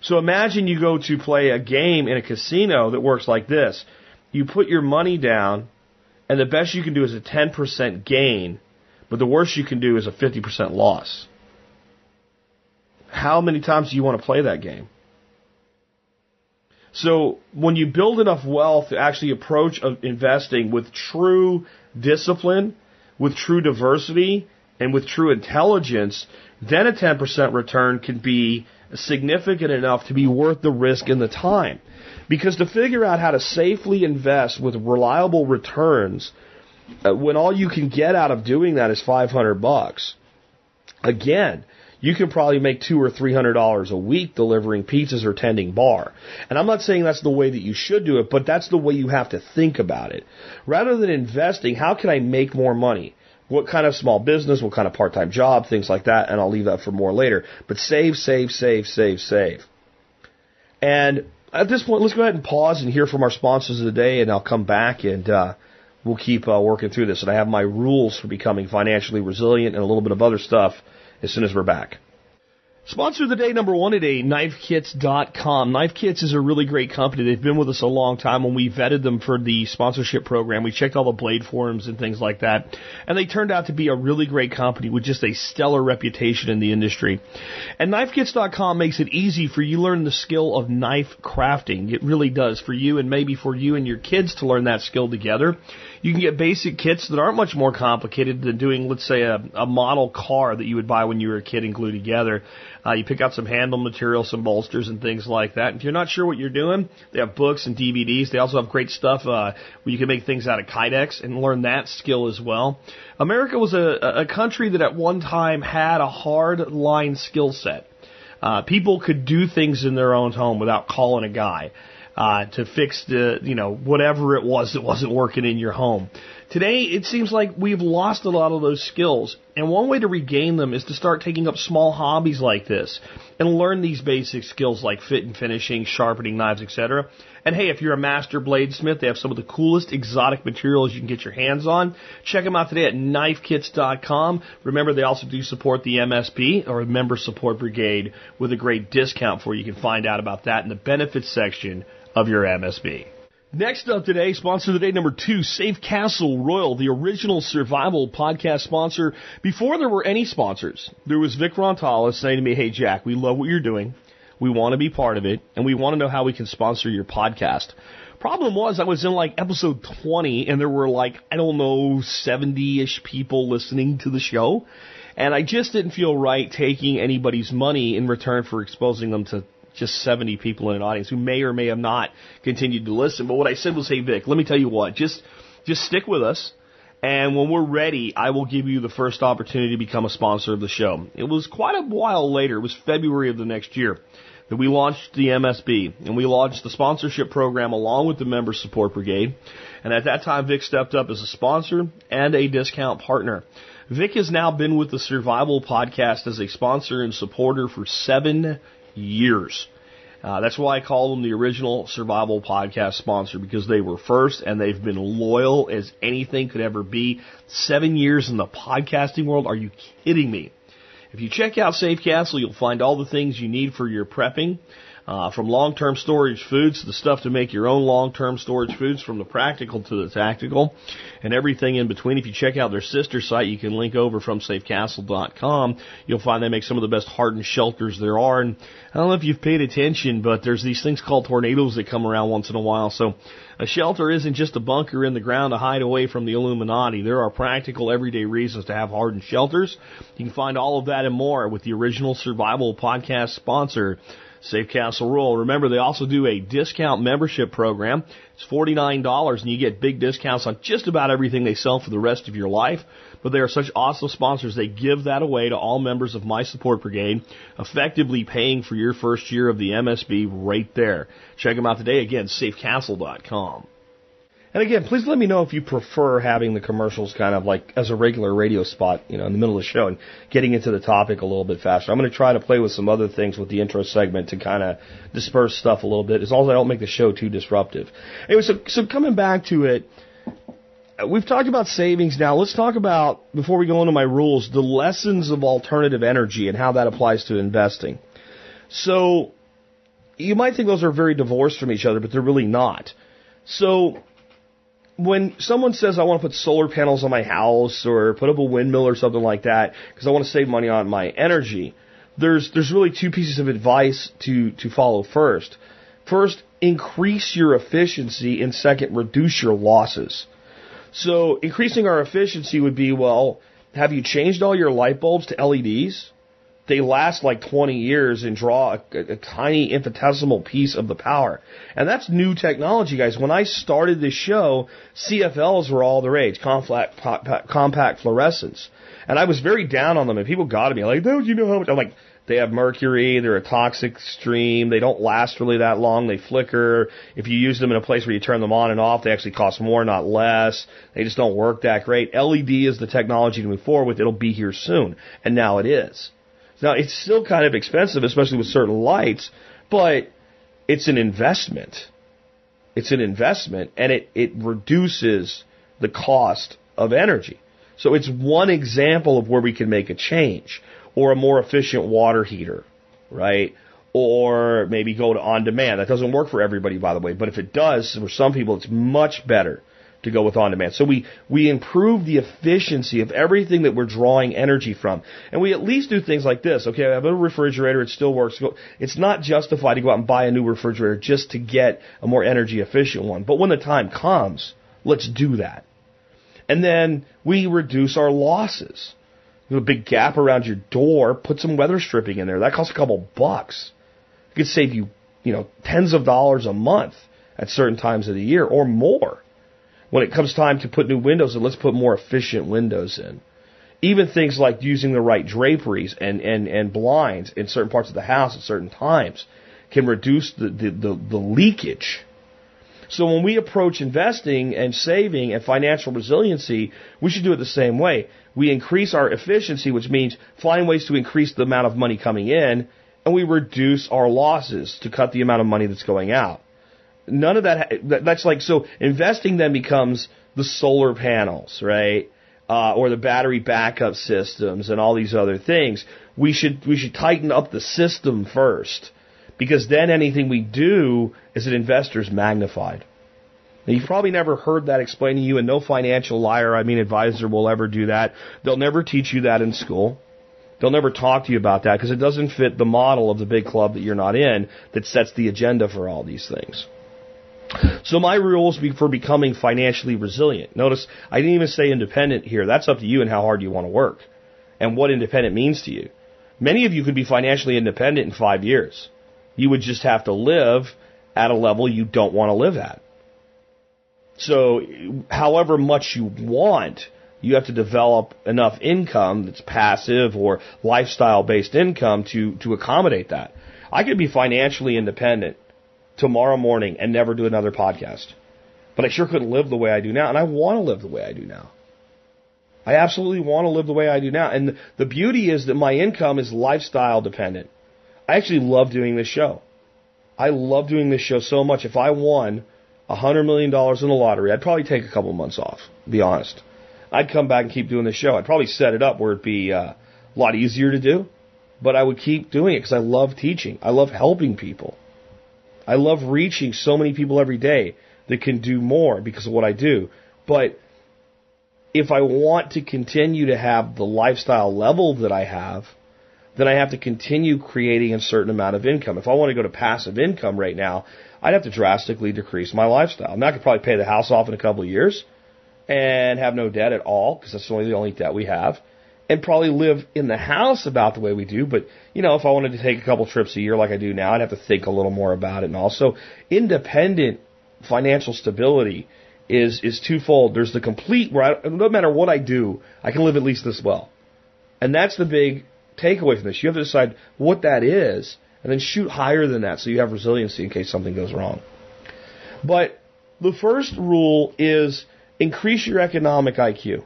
So imagine you go to play a game in a casino that works like this. You put your money down, and the best you can do is a 10% gain, but the worst you can do is a 50% loss. How many times do you want to play that game? So when you build enough wealth to actually approach investing with true discipline, with true diversity, and with true intelligence, then a 10% return can be significant enough to be worth the risk and the time. Because to figure out how to safely invest with reliable returns, uh, when all you can get out of doing that is 500 bucks, again, you can probably make two or three hundred dollars a week delivering pizzas or tending bar. And I'm not saying that's the way that you should do it, but that's the way you have to think about it. Rather than investing, how can I make more money? What kind of small business, what kind of part-time job, things like that, and I'll leave that for more later. But save, save, save, save, save. And at this point, let's go ahead and pause and hear from our sponsors of the day, and I'll come back and uh, we'll keep uh, working through this. And I have my rules for becoming financially resilient and a little bit of other stuff as soon as we're back. Sponsor of the day number one today, KnifeKits.com. Knife Kits is a really great company. They've been with us a long time. When we vetted them for the sponsorship program, we checked all the blade forums and things like that. And they turned out to be a really great company with just a stellar reputation in the industry. And KnifeKits.com makes it easy for you to learn the skill of knife crafting. It really does for you and maybe for you and your kids to learn that skill together. You can get basic kits that aren't much more complicated than doing, let's say, a, a model car that you would buy when you were a kid and glue together. Uh, you pick out some handle material, some bolsters and things like that. If you're not sure what you're doing, they have books and DVDs. They also have great stuff uh, where you can make things out of Kydex and learn that skill as well. America was a, a country that at one time had a hard line skill set. Uh, people could do things in their own home without calling a guy uh, to fix the, you know, whatever it was that wasn't working in your home. Today, it seems like we've lost a lot of those skills, and one way to regain them is to start taking up small hobbies like this and learn these basic skills like fit and finishing, sharpening knives, etc. And hey, if you're a master bladesmith, they have some of the coolest exotic materials you can get your hands on. Check them out today at knifekits.com. Remember, they also do support the MSB or Member Support Brigade with a great discount for you. You can find out about that in the benefits section of your MSB. Next up today, sponsor of the day number two, Safe Castle Royal, the original survival podcast sponsor. Before there were any sponsors, there was Vic Rontalis saying to me, Hey Jack, we love what you're doing. We want to be part of it and we want to know how we can sponsor your podcast. Problem was I was in like episode 20 and there were like, I don't know, 70-ish people listening to the show. And I just didn't feel right taking anybody's money in return for exposing them to just 70 people in an audience who may or may have not continued to listen. But what I said was, hey Vic, let me tell you what, just just stick with us. And when we're ready, I will give you the first opportunity to become a sponsor of the show. It was quite a while later. It was February of the next year that we launched the MSB and we launched the sponsorship program along with the member support brigade. And at that time, Vic stepped up as a sponsor and a discount partner. Vic has now been with the Survival Podcast as a sponsor and supporter for seven years. Uh, that's why I call them the original survival podcast sponsor because they were first and they've been loyal as anything could ever be. Seven years in the podcasting world. Are you kidding me? If you check out Safe Castle, you'll find all the things you need for your prepping. Uh, from long-term storage foods the stuff to make your own long-term storage foods, from the practical to the tactical, and everything in between. If you check out their sister site, you can link over from safecastle.com. You'll find they make some of the best hardened shelters there are. And I don't know if you've paid attention, but there's these things called tornadoes that come around once in a while. So a shelter isn't just a bunker in the ground to hide away from the Illuminati. There are practical, everyday reasons to have hardened shelters. You can find all of that and more with the original Survival Podcast sponsor. Safe Castle Royal. Remember, they also do a discount membership program. It's $49 and you get big discounts on just about everything they sell for the rest of your life. But they are such awesome sponsors. They give that away to all members of My Support Brigade, effectively paying for your first year of the MSB right there. Check them out today. Again, safecastle.com. And again, please let me know if you prefer having the commercials kind of like as a regular radio spot, you know, in the middle of the show and getting into the topic a little bit faster. I'm going to try to play with some other things with the intro segment to kind of disperse stuff a little bit, as long as I don't make the show too disruptive. Anyway, so, so coming back to it, we've talked about savings now. Let's talk about, before we go into my rules, the lessons of alternative energy and how that applies to investing. So, you might think those are very divorced from each other, but they're really not. So, when someone says I want to put solar panels on my house or put up a windmill or something like that because I want to save money on my energy, there's there's really two pieces of advice to to follow first. First, increase your efficiency, and second, reduce your losses. So, increasing our efficiency would be well, have you changed all your light bulbs to LEDs? They last like 20 years and draw a, a, tiny infinitesimal piece of the power. And that's new technology, guys. When I started this show, CFLs were all the rage, compact, compact fluorescence. And I was very down on them, and people got at me like, "Don't you know how much?" I'm like, they have mercury, they're a toxic stream, they don't last really that long, they flicker. If you use them in a place where you turn them on and off, they actually cost more, not less. They just don't work that great. LED is the technology to move forward with. It'll be here soon. And now it is. Now, it's still kind of expensive, especially with certain lights, but it's an investment. It's an investment, and it, it reduces the cost of energy. So it's one example of where we can make a change, or a more efficient water heater, right? Or maybe go to on demand. That doesn't work for everybody, by the way, but if it does, for some people, it's much better to go with on demand. So we, we improve the efficiency of everything that we're drawing energy from. And we at least do things like this. Okay, I have a refrigerator, it still works. It's not justified to go out and buy a new refrigerator just to get a more energy efficient one. But when the time comes, let's do that. And then we reduce our losses. A big gap around your door, put some weather stripping in there. That costs a couple bucks. It could save you, you know, tens of dollars a month at certain times of the year or more when it comes time to put new windows in, let's put more efficient windows in. Even things like using the right draperies and, and, and blinds in certain parts of the house at certain times can reduce the, the, the, the leakage. So when we approach investing and saving and financial resiliency, we should do it the same way. We increase our efficiency, which means find ways to increase the amount of money coming in, and we reduce our losses to cut the amount of money that's going out none of that, that's like, so investing then becomes the solar panels, right? Uh, or the battery backup systems and all these other things. We should, we should tighten up the system first because then anything we do as an investor is magnified. Now, you've probably never heard that explained to you, and no financial liar, I mean advisor, will ever do that. They'll never teach you that in school. They'll never talk to you about that because it doesn't fit the model of the big club that you're not in that sets the agenda for all these things. So my rules for becoming financially resilient. Notice I didn't even say independent here. That's up to you and how hard you want to work and what independent means to you. Many of you could be financially independent in five years. You would just have to live at a level you don't want to live at. So however much you want, you have to develop enough income that's passive or lifestyle based income to, to accommodate that. I could be financially independent tomorrow morning and never do another podcast. But I sure couldn't live the way I do now, and I want to live the way I do now. I absolutely want to live the way I do now. And the beauty is that my income is lifestyle dependent. I actually love doing this show. I love doing this show so much. If I won a hundred million dollars in the lottery, I'd probably take a couple months off. Be honest. I'd come back and keep doing the show. I'd probably set it up where it'd be uh, a lot easier to do, but I would keep doing it because I love teaching. I love helping people. I love reaching so many people every day that can do more because of what I do. But if I want to continue to have the lifestyle level that I have, then I have to continue creating a certain amount of income. If I want to go to passive income right now, I'd have to drastically decrease my lifestyle. Now I could probably pay the house off in a couple of years and have no debt at all because that's only the only debt we have and probably live in the house about the way we do. But, you know, if I wanted to take a couple trips a year like I do now, I'd have to think a little more about it. And also, independent financial stability is, is twofold. There's the complete, where I, no matter what I do, I can live at least this well. And that's the big takeaway from this. You have to decide what that is and then shoot higher than that so you have resiliency in case something goes wrong. But the first rule is increase your economic IQ.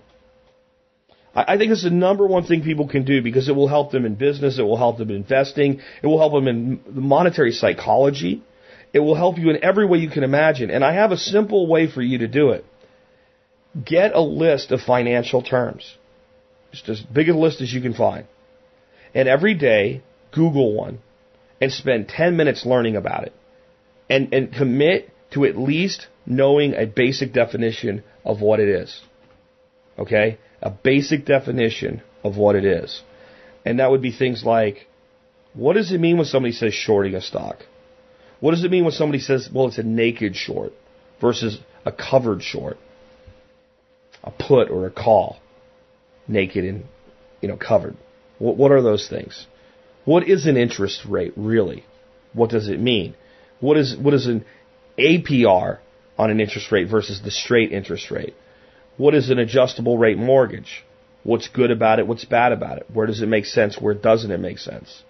I think it's the number one thing people can do because it will help them in business, it will help them in investing, it will help them in monetary psychology, it will help you in every way you can imagine. And I have a simple way for you to do it. Get a list of financial terms. Just as big a list as you can find. And every day, Google one and spend 10 minutes learning about it. And, and commit to at least knowing a basic definition of what it is. Okay? A basic definition of what it is. And that would be things like, what does it mean when somebody says shorting a stock? What does it mean when somebody says, well, it's a naked short versus a covered short? A put or a call. Naked and, you know, covered. What, what are those things? What is an interest rate really? What does it mean? What is, what is an APR on an interest rate versus the straight interest rate? What is an adjustable rate mortgage? What's good about it? What's bad about it? Where does it make sense? Where doesn't it make sense?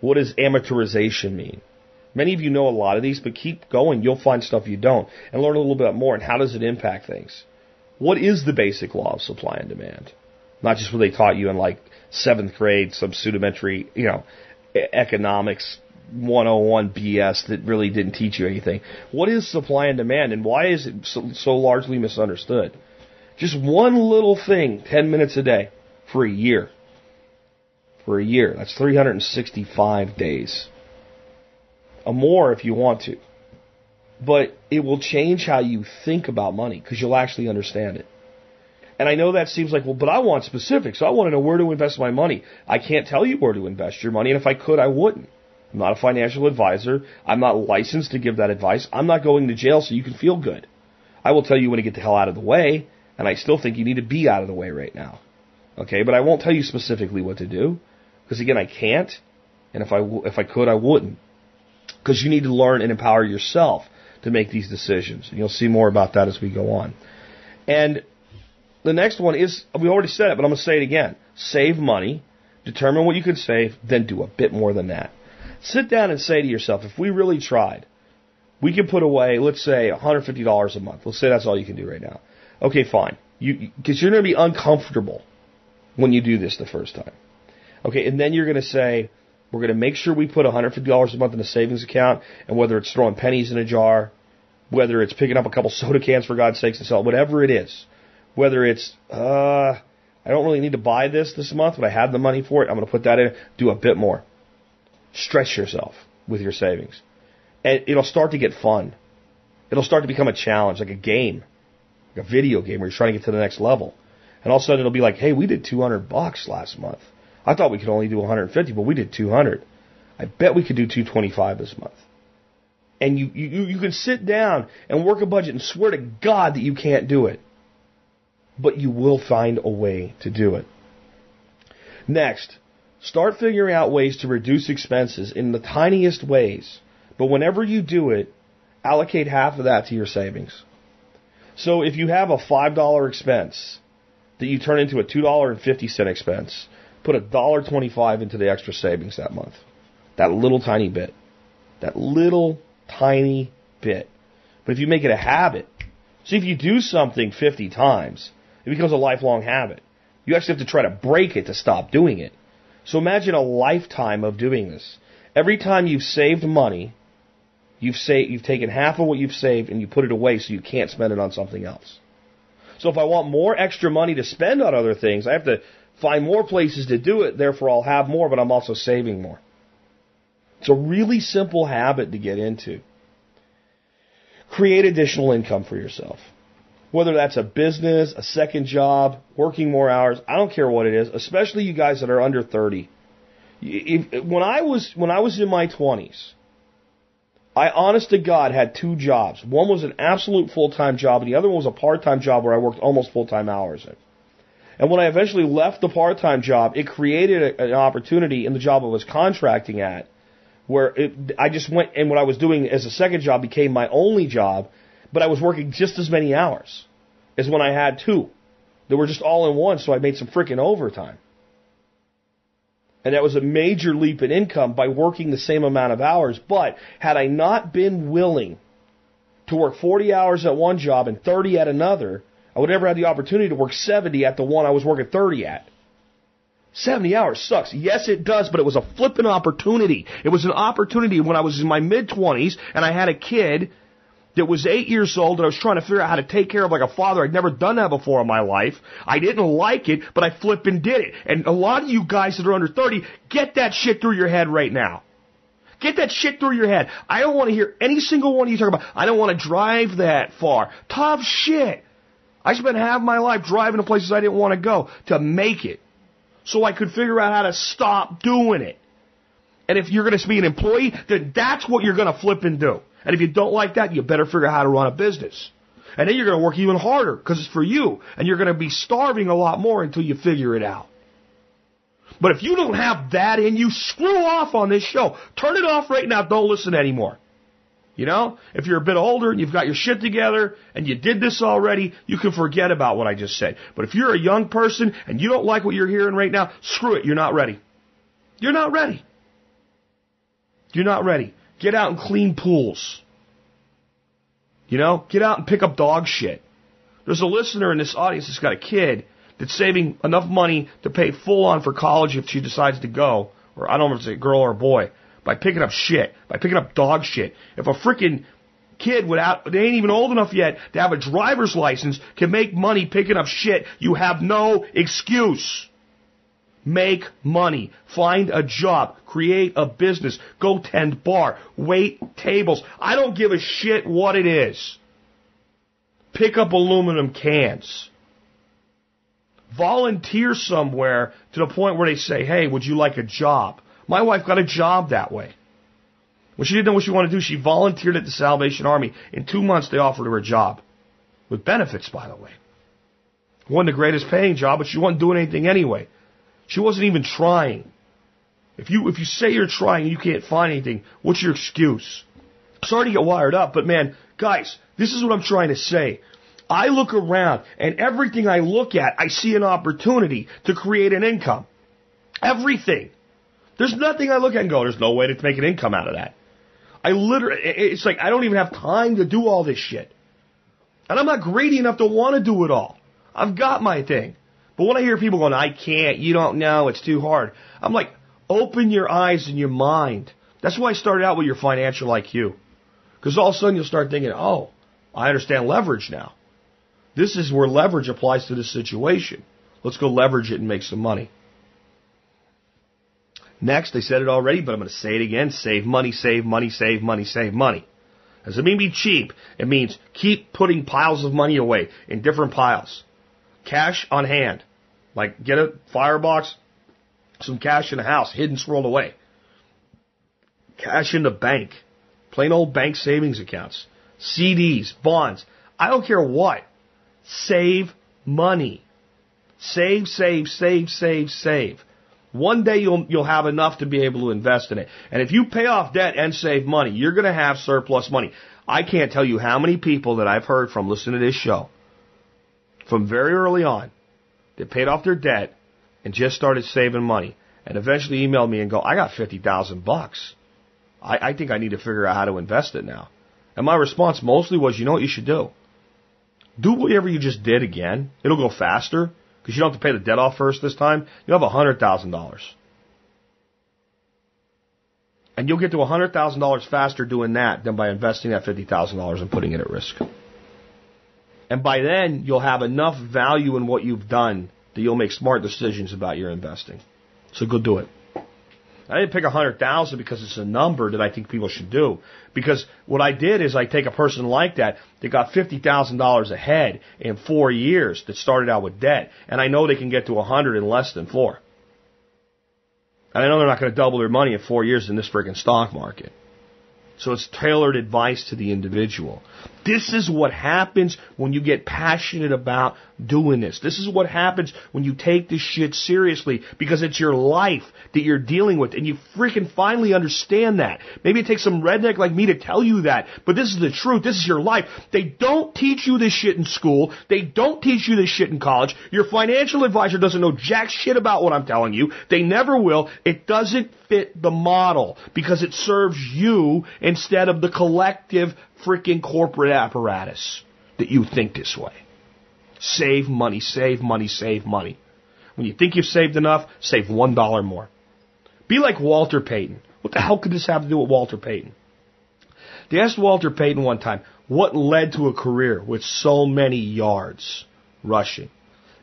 What does amortization mean? Many of you know a lot of these, but keep going. You'll find stuff you don't and learn a little bit more. And how does it impact things? What is the basic law of supply and demand? Not just what they taught you in like seventh grade, some rudimentary, you know, economics 101 BS that really didn't teach you anything. What is supply and demand and why is it so, so largely misunderstood? Just one little thing, 10 minutes a day for a year. for a year. That's 365 days. A more if you want to. But it will change how you think about money because you'll actually understand it. And I know that seems like, well, but I want specifics. I want to know where to invest my money. I can't tell you where to invest your money, and if I could, I wouldn't. I'm not a financial advisor. I'm not licensed to give that advice. I'm not going to jail so you can feel good. I will tell you when to get the hell out of the way, and I still think you need to be out of the way right now. Okay, but I won't tell you specifically what to do because again, I can't, and if I if I could, I wouldn't. Because you need to learn and empower yourself to make these decisions, and you'll see more about that as we go on. And the next one is we already said it, but I'm going to say it again: save money, determine what you can save, then do a bit more than that. Sit down and say to yourself, if we really tried, we could put away, let's say, $150 a month. Let's say that's all you can do right now. Okay, fine. You because you're going to be uncomfortable when you do this the first time. Okay, and then you're going to say, we're going to make sure we put $150 a month in a savings account, and whether it's throwing pennies in a jar, whether it's picking up a couple soda cans for God's sakes and sell, whatever it is, whether it's uh, I don't really need to buy this this month, but I have the money for it, I'm going to put that in. Do a bit more. Stretch yourself with your savings, and it'll start to get fun. It'll start to become a challenge, like a game, a video game where you're trying to get to the next level. And all of a sudden it'll be like, hey, we did 200 bucks last month. I thought we could only do 150, but we did 200. I bet we could do 225 this month. And you, you, you can sit down and work a budget and swear to God that you can't do it. But you will find a way to do it. Next, start figuring out ways to reduce expenses in the tiniest ways. But whenever you do it, allocate half of that to your savings. So if you have a $5 expense that you turn into a $2.50 expense, put a dollar twenty-five into the extra savings that month. That little tiny bit. That little tiny bit. But if you make it a habit, see if you do something 50 times, it becomes a lifelong habit. You actually have to try to break it to stop doing it. So imagine a lifetime of doing this. Every time you've saved money, you've saved, you've taken half of what you've saved and you put it away so you can't spend it on something else. So if I want more extra money to spend on other things, I have to find more places to do it, therefore I'll have more, but I'm also saving more. It's a really simple habit to get into. Create additional income for yourself. Whether that's a business, a second job, working more hours, I don't care what it is, especially you guys that are under 30. If, when I was when I was in my 20s, I honest to God had two jobs. One was an absolute full-time job and the other one was a part-time job where I worked almost full-time hours in. And when I eventually left the part-time job, it created a, an opportunity in the job I was contracting at, where it, I just went and what I was doing as a second job became my only job, but I was working just as many hours as when I had two. They were just all in one, so I made some freaking overtime. And that was a major leap in income by working the same amount of hours. But had I not been willing to work 40 hours at one job and 30 at another, I would never have the opportunity to work 70 at the one I was working 30 at. 70 hours sucks. Yes, it does, but it was a flipping opportunity. It was an opportunity when I was in my mid 20s and I had a kid that was eight years old and I was trying to figure out how to take care of like a father. I'd never done that before in my life. I didn't like it, but I flipping did it. And a lot of you guys that are under 30, get that shit through your head right now. Get that shit through your head. I don't want to hear any single one of you talk about, I don't want to drive that far. Tough shit. I spent half my life driving to places I didn't want to go to make it. So I could figure out how to stop doing it. And if you're going to be an employee, then that's what you're going to flip and do. And if you don't like that, you better figure out how to run a business. And then you're going to work even harder because it's for you. And you're going to be starving a lot more until you figure it out. But if you don't have that in you, screw off on this show. Turn it off right now. Don't listen anymore. You know, if you're a bit older and you've got your shit together and you did this already, you can forget about what I just said. But if you're a young person and you don't like what you're hearing right now, screw it. You're not ready. You're not ready. You're not ready. Get out and clean pools. You know, get out and pick up dog shit. There's a listener in this audience that's got a kid that's saving enough money to pay full on for college if she decides to go, or I don't know if it's a girl or a boy by picking up shit, by picking up dog shit. If a freaking kid without, they ain't even old enough yet to have a driver's license can make money picking up shit, you have no excuse. Make money. Find a job. Create a business. Go tend bar. Wait tables. I don't give a shit what it is. Pick up aluminum cans. Volunteer somewhere to the point where they say, hey, would you like a job? My wife got a job that way. When she didn't know what she wanted to do, she volunteered at the Salvation Army. In two months, they offered her a job. With benefits, by the way. Wasn't the greatest paying job, but she wasn't doing anything anyway. She wasn't even trying. If you, if you say you're trying and you can't find anything, what's your excuse? Sorry to get wired up, but man, guys, this is what I'm trying to say. I look around and everything I look at, I see an opportunity to create an income. Everything. There's nothing I look at and go, there's no way to make an income out of that. I literally, it's like I don't even have time to do all this shit. And I'm not greedy enough to want to do it all. I've got my thing. But when I hear people going, I can't, you don't know, it's too hard, I'm like, open your eyes and your mind. That's why I started out with your financial IQ. Because all of a sudden you'll start thinking, oh, I understand leverage now. This is where leverage applies to this situation. Let's go leverage it and make some money. Next, I said it already, but I'm going to say it again. Save money, save money, save money, save money. Doesn't mean be cheap. It means keep putting piles of money away in different piles. Cash on hand. Like get a firebox, some cash in the house, hidden swirled away. Cash in the bank. Plain old bank savings accounts. CDs, bonds. I don't care what. Save money. Save, save, save, save, save. One day you'll you'll have enough to be able to invest in it. And if you pay off debt and save money, you're going to have surplus money. I can't tell you how many people that I've heard from listening to this show from very early on that paid off their debt and just started saving money and eventually emailed me and go, I got 50,000 bucks. I, I think I need to figure out how to invest it now. And my response mostly was, you know what you should do? Do whatever you just did again. It'll go faster because you don't have to pay the debt off first this time. You'll have $100,000. And you'll get to $100,000 faster doing that than by investing that $50,000 and putting it at risk. And by then, you'll have enough value in what you've done that you'll make smart decisions about your investing. So go do it. I didn't pick a hundred thousand because it's a number that I think people should do. Because what I did is I take a person like that that got fifty thousand dollars ahead in four years that started out with debt, and I know they can get to a hundred in less than four. And I know they're not going to double their money in four years in this freaking stock market. So it's tailored advice to the individual. This is what happens when you get passionate about doing this. This is what happens when you take this shit seriously because it's your life that you're dealing with and you freaking finally understand that. Maybe it takes some redneck like me to tell you that, but this is the truth. This is your life. They don't teach you this shit in school. They don't teach you this shit in college. Your financial advisor doesn't know jack shit about what I'm telling you. They never will. It doesn't fit the model because it serves you instead of the collective freaking corporate apparatus that you think this way. Save money, save money, save money. When you think you've saved enough, save one dollar more. Be like Walter Payton. What the hell could this have to do with Walter Payton? They asked Walter Payton one time, what led to a career with so many yards rushing?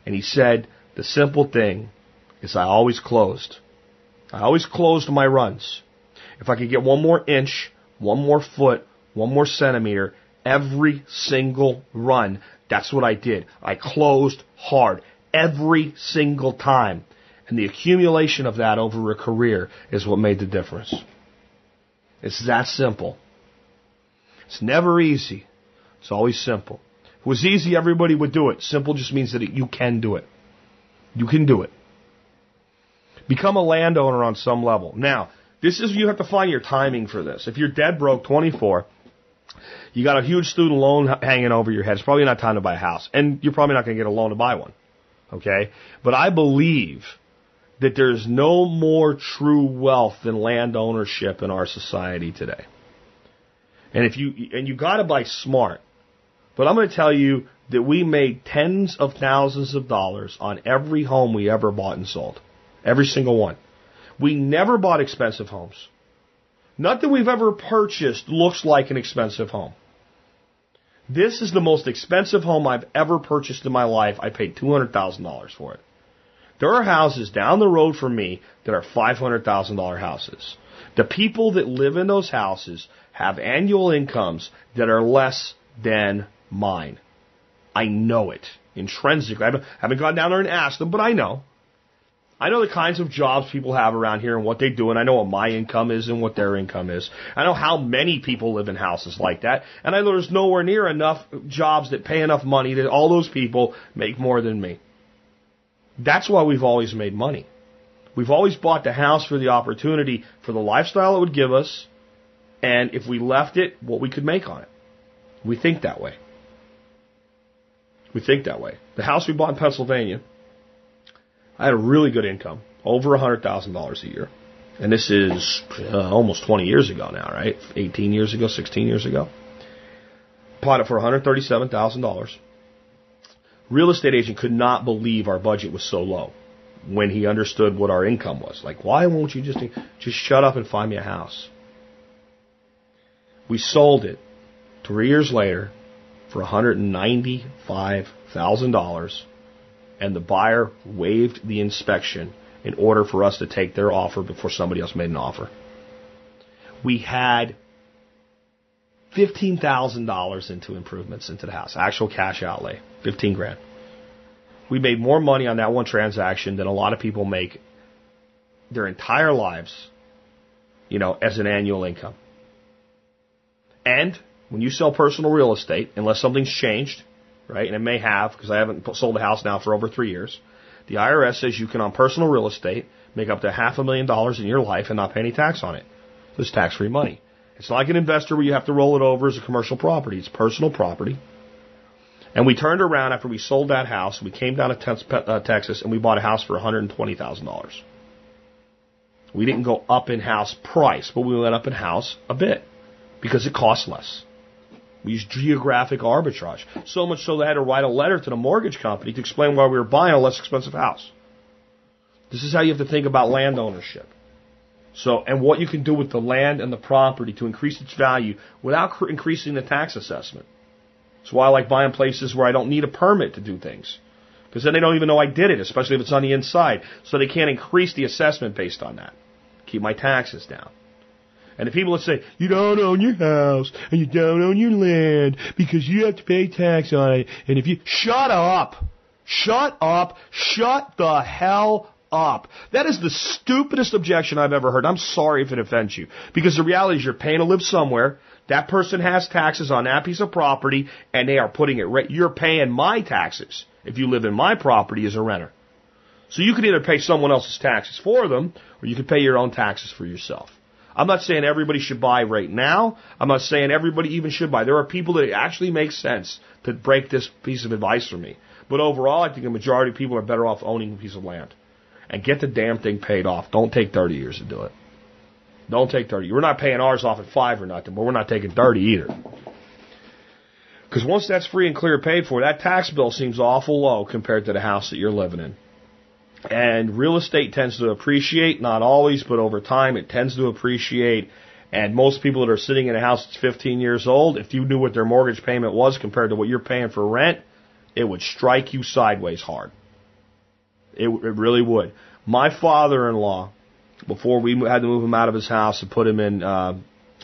And he said, the simple thing is I always closed. I always closed my runs. If I could get one more inch, one more foot, one more centimeter every single run. That's what I did. I closed hard every single time. And the accumulation of that over a career is what made the difference. It's that simple. It's never easy. It's always simple. If it was easy, everybody would do it. Simple just means that you can do it. You can do it. Become a landowner on some level. Now, this is, you have to find your timing for this. If you're dead broke 24, you got a huge student loan hanging over your head. It's probably not time to buy a house. And you're probably not going to get a loan to buy one. Okay? But I believe that there's no more true wealth than land ownership in our society today. And if you, and you gotta buy smart. But I'm going to tell you that we made tens of thousands of dollars on every home we ever bought and sold. Every single one. We never bought expensive homes. Nothing we've ever purchased looks like an expensive home. This is the most expensive home I've ever purchased in my life. I paid $200,000 for it. There are houses down the road from me that are $500,000 houses. The people that live in those houses have annual incomes that are less than mine. I know it intrinsically. I haven't gone down there and asked them, but I know. I know the kinds of jobs people have around here and what they do, and I know what my income is and what their income is. I know how many people live in houses like that, and I know there's nowhere near enough jobs that pay enough money that all those people make more than me. That's why we've always made money. We've always bought the house for the opportunity, for the lifestyle it would give us, and if we left it, what we could make on it. We think that way. We think that way. The house we bought in Pennsylvania, I had a really good income, over $100,000 a year. And this is uh, almost 20 years ago now, right? 18 years ago, 16 years ago. Bought it for $137,000. Real estate agent could not believe our budget was so low when he understood what our income was. Like, why won't you just just shut up and find me a house? We sold it three years later for $195,000 and the buyer waived the inspection in order for us to take their offer before somebody else made an offer. We had $15,000 into improvements into the house, actual cash outlay, 15 grand. We made more money on that one transaction than a lot of people make their entire lives, you know, as an annual income. And when you sell personal real estate, unless something's changed, right? And it may have, because I haven't sold a house now for over three years. The IRS says you can, on personal real estate, make up to half a million dollars in your life and not pay any tax on it. So it's tax free money. It's like an investor where you have to roll it over as a commercial property. It's personal property. And we turned around after we sold that house. We came down to uh, Texas and we bought a house for $120,000. We didn't go up in house price, but we went up in house a bit because it costs less. We used geographic arbitrage. So much so they had to write a letter to the mortgage company to explain why we were buying a less expensive house. This is how you have to think about land ownership. So, and what you can do with the land and the property to increase its value without cr- increasing the tax assessment. That's why I like buying places where I don't need a permit to do things. Because then they don't even know I did it, especially if it's on the inside. So they can't increase the assessment based on that. Keep my taxes down. And the people that say, you don't own your house and you don't own your land because you have to pay tax on it. And if you, shut up. Shut up. Shut the hell up. That is the stupidest objection I've ever heard. I'm sorry if it offends you. Because the reality is you're paying to live somewhere. That person has taxes on that piece of property and they are putting it right. You're paying my taxes if you live in my property as a renter. So you could either pay someone else's taxes for them or you could pay your own taxes for yourself. I'm not saying everybody should buy right now. I'm not saying everybody even should buy. There are people that it actually makes sense to break this piece of advice from me. But overall, I think the majority of people are better off owning a piece of land. And get the damn thing paid off. Don't take 30 years to do it. Don't take 30. We're not paying ours off at 5 or nothing, but we're not taking 30 either. Because once that's free and clear paid for, that tax bill seems awful low compared to the house that you're living in. And real estate tends to appreciate, not always, but over time it tends to appreciate. And most people that are sitting in a house that's 15 years old, if you knew what their mortgage payment was compared to what you're paying for rent, it would strike you sideways hard. It, it really would. My father-in-law, before we had to move him out of his house and put him in uh,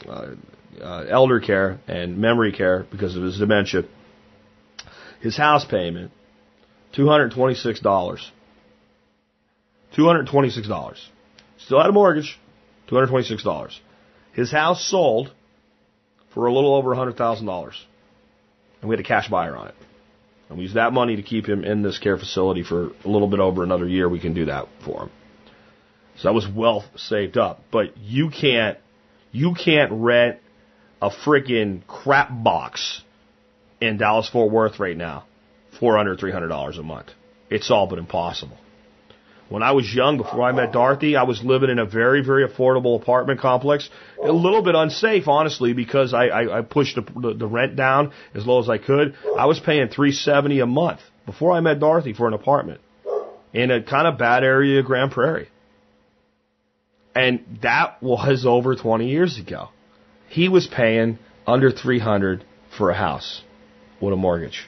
uh, uh, elder care and memory care because of his dementia, his house payment, $226. $226. Still had a mortgage, $226. His house sold for a little over $100,000. And we had a cash buyer on it. And we used that money to keep him in this care facility for a little bit over another year. We can do that for him. So that was wealth saved up. But you can't, you can't rent a freaking crap box in Dallas Fort Worth right now for under $300 a month. It's all but impossible. When I was young, before I met Dorothy, I was living in a very, very affordable apartment complex. A little bit unsafe, honestly, because I, I, I pushed the, the, the rent down as low as I could. I was paying three seventy a month before I met Dorothy for an apartment in a kind of bad area of Grand Prairie. And that was over 20 years ago. He was paying under 300 for a house with a mortgage.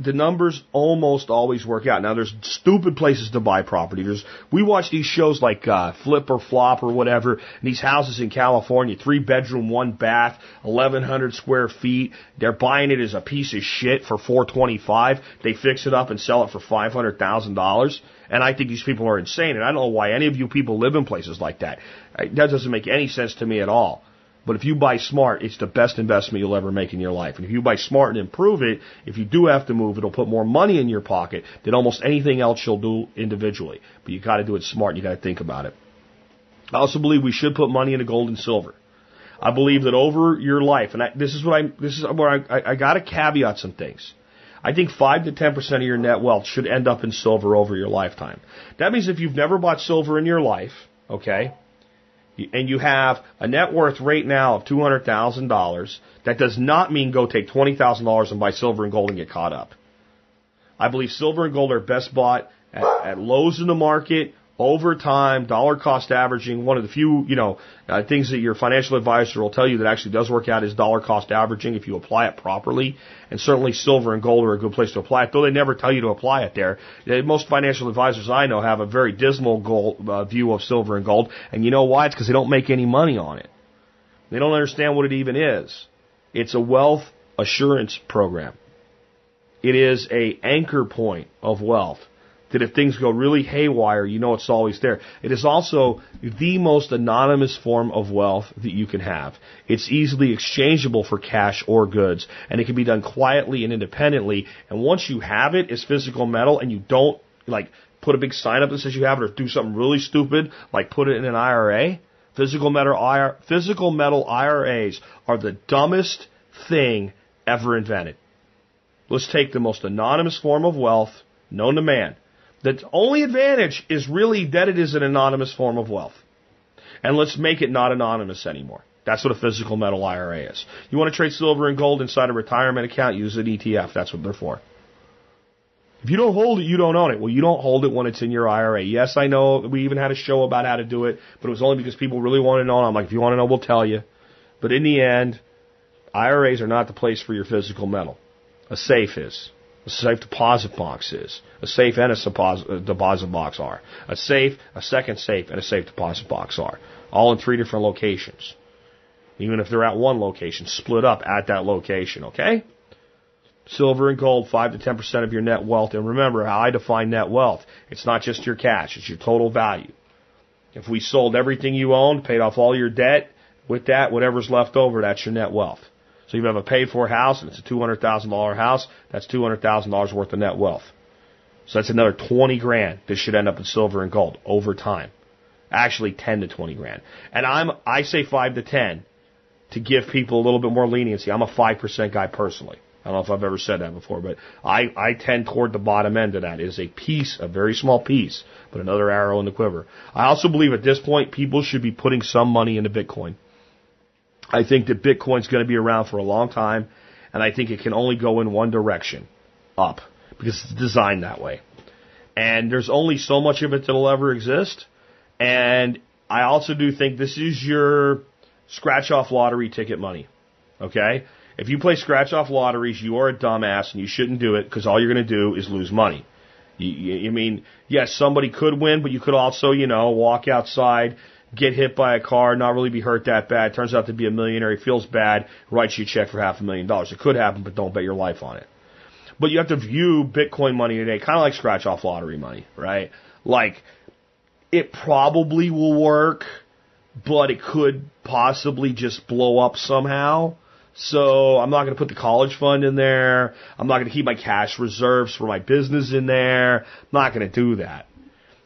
The numbers almost always work out. Now there's stupid places to buy property. There's we watch these shows like uh, Flip or Flop or whatever, and these houses in California, three bedroom, one bath, 1100 square feet. They're buying it as a piece of shit for 425. They fix it up and sell it for $500,000. And I think these people are insane. And I don't know why any of you people live in places like that. That doesn't make any sense to me at all. But if you buy smart, it's the best investment you'll ever make in your life. And if you buy smart and improve it, if you do have to move, it'll put more money in your pocket than almost anything else you'll do individually. But you gotta do it smart and you gotta think about it. I also believe we should put money into gold and silver. I believe that over your life, and I, this is what I, this is where I, I, I gotta caveat some things. I think 5 to 10% of your net wealth should end up in silver over your lifetime. That means if you've never bought silver in your life, okay, and you have a net worth right now of $200,000, that does not mean go take $20,000 and buy silver and gold and get caught up. I believe silver and gold are best bought at, at lows in the market over time, dollar cost averaging, one of the few, you know, uh, things that your financial advisor will tell you that actually does work out is dollar cost averaging if you apply it properly. And certainly silver and gold are a good place to apply it, though they never tell you to apply it there. Uh, most financial advisors I know have a very dismal gold, uh, view of silver and gold. And you know why? It's because they don't make any money on it. They don't understand what it even is. It's a wealth assurance program. It is a anchor point of wealth that if things go really haywire, you know it's always there. It is also the most anonymous form of wealth that you can have. It's easily exchangeable for cash or goods, and it can be done quietly and independently. And once you have it as physical metal and you don't, like, put a big sign up that says you have it or do something really stupid, like put it in an IRA, physical metal, physical metal IRAs are the dumbest thing ever invented. Let's take the most anonymous form of wealth known to man the only advantage is really that it is an anonymous form of wealth. And let's make it not anonymous anymore. That's what a physical metal IRA is. You want to trade silver and gold inside a retirement account, use an ETF. That's what they're for. If you don't hold it, you don't own it. Well, you don't hold it when it's in your IRA. Yes, I know we even had a show about how to do it, but it was only because people really wanted to know. I'm like, if you want to know, we'll tell you. But in the end, IRAs are not the place for your physical metal. A safe is a safe deposit box is. A safe and a uh, deposit box are. A safe, a second safe, and a safe deposit box are. All in three different locations. Even if they're at one location, split up at that location, okay? Silver and gold, 5 to 10% of your net wealth. And remember how I define net wealth. It's not just your cash, it's your total value. If we sold everything you owned, paid off all your debt, with that, whatever's left over, that's your net wealth. So you have a paid for house and it's a $200,000 house, that's $200,000 worth of net wealth. So that's another 20 grand that should end up in silver and gold over time. Actually 10 to 20 grand. And I'm, I say 5 to 10 to give people a little bit more leniency. I'm a 5% guy personally. I don't know if I've ever said that before, but I, I tend toward the bottom end of that. It is a piece, a very small piece, but another arrow in the quiver. I also believe at this point people should be putting some money into Bitcoin. I think that Bitcoin's going to be around for a long time, and I think it can only go in one direction, up, because it's designed that way. And there's only so much of it that'll ever exist. And I also do think this is your scratch off lottery ticket money. Okay? If you play scratch off lotteries, you are a dumbass and you shouldn't do it because all you're going to do is lose money. You, you, you mean, yes, somebody could win, but you could also, you know, walk outside, get hit by a car, not really be hurt that bad, turns out to be a millionaire, he feels bad, writes you a check for half a million dollars. It could happen, but don't bet your life on it. But you have to view Bitcoin money today kind of like scratch off lottery money, right? Like, it probably will work, but it could possibly just blow up somehow. So I'm not going to put the college fund in there. I'm not going to keep my cash reserves for my business in there. I'm not going to do that.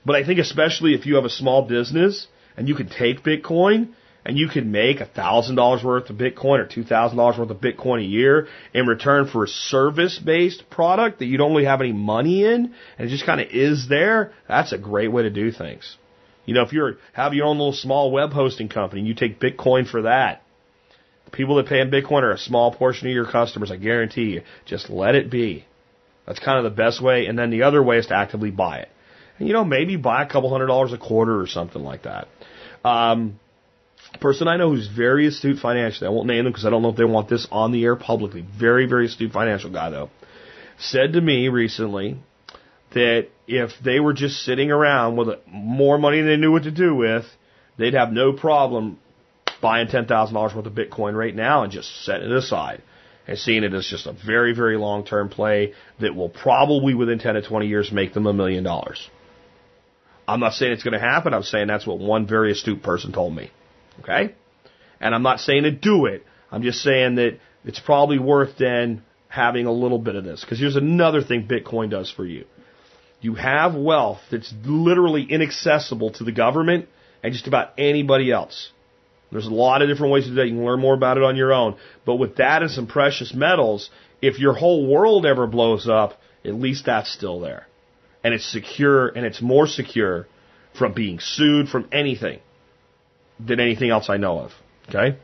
But I think especially if you have a small business and you can take Bitcoin and you can make a thousand dollars worth of Bitcoin or two thousand dollars worth of Bitcoin a year in return for a service based product that you don't really have any money in and it just kind of is there, that's a great way to do things. You know, if you're have your own little small web hosting company you take Bitcoin for that, the people that pay in Bitcoin are a small portion of your customers, I guarantee you. Just let it be. That's kind of the best way. And then the other way is to actively buy it. You know, maybe buy a couple hundred dollars a quarter or something like that. Um, person I know who's very astute financially. I won't name them because I don't know if they want this on the air publicly. Very, very astute financial guy though. said to me recently that if they were just sitting around with more money than they knew what to do with, they'd have no problem buying $10,000 worth of Bitcoin right now and just setting it aside and seeing it as just a very, very long term play that will probably within 10 to 20 years make them a million dollars. I'm not saying it's going to happen. I'm saying that's what one very astute person told me. Okay? And I'm not saying to do it. I'm just saying that it's probably worth then having a little bit of this. Because here's another thing Bitcoin does for you. You have wealth that's literally inaccessible to the government and just about anybody else. There's a lot of different ways to do that. You can learn more about it on your own. But with that and some precious metals, if your whole world ever blows up, at least that's still there. And it's secure and it's more secure from being sued from anything than anything else I know of. Okay?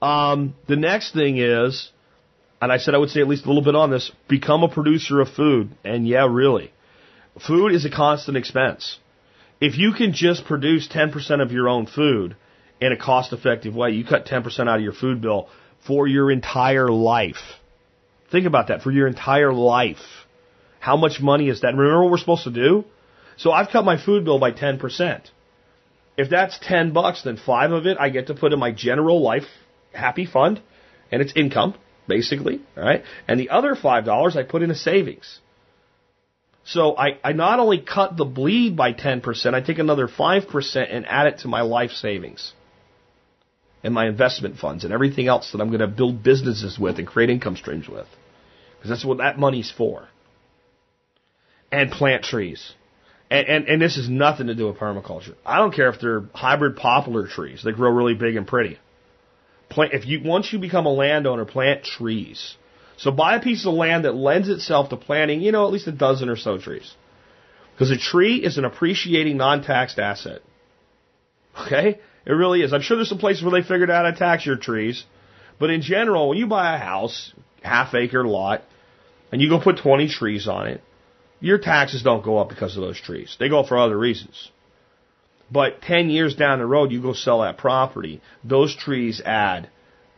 Um, the next thing is, and I said I would say at least a little bit on this, become a producer of food. And yeah, really. Food is a constant expense. If you can just produce 10% of your own food in a cost effective way, you cut 10% out of your food bill for your entire life. Think about that, for your entire life. How much money is that? Remember what we're supposed to do? So I've cut my food bill by 10%. If that's 10 bucks, then five of it I get to put in my general life happy fund, and it's income, basically, all right? And the other $5 I put in a savings. So I, I not only cut the bleed by 10%, I take another 5% and add it to my life savings and my investment funds and everything else that I'm going to build businesses with and create income streams with. Because that's what that money's for. And plant trees. And, and, and this has nothing to do with permaculture. I don't care if they're hybrid poplar trees. They grow really big and pretty. Plant, if you, once you become a landowner, plant trees. So buy a piece of land that lends itself to planting, you know, at least a dozen or so trees. Because a tree is an appreciating non-taxed asset. Okay? It really is. I'm sure there's some places where they figured out how to tax your trees. But in general, when you buy a house, half acre lot, and you go put 20 trees on it, your taxes don't go up because of those trees. They go for other reasons. But 10 years down the road, you go sell that property, those trees add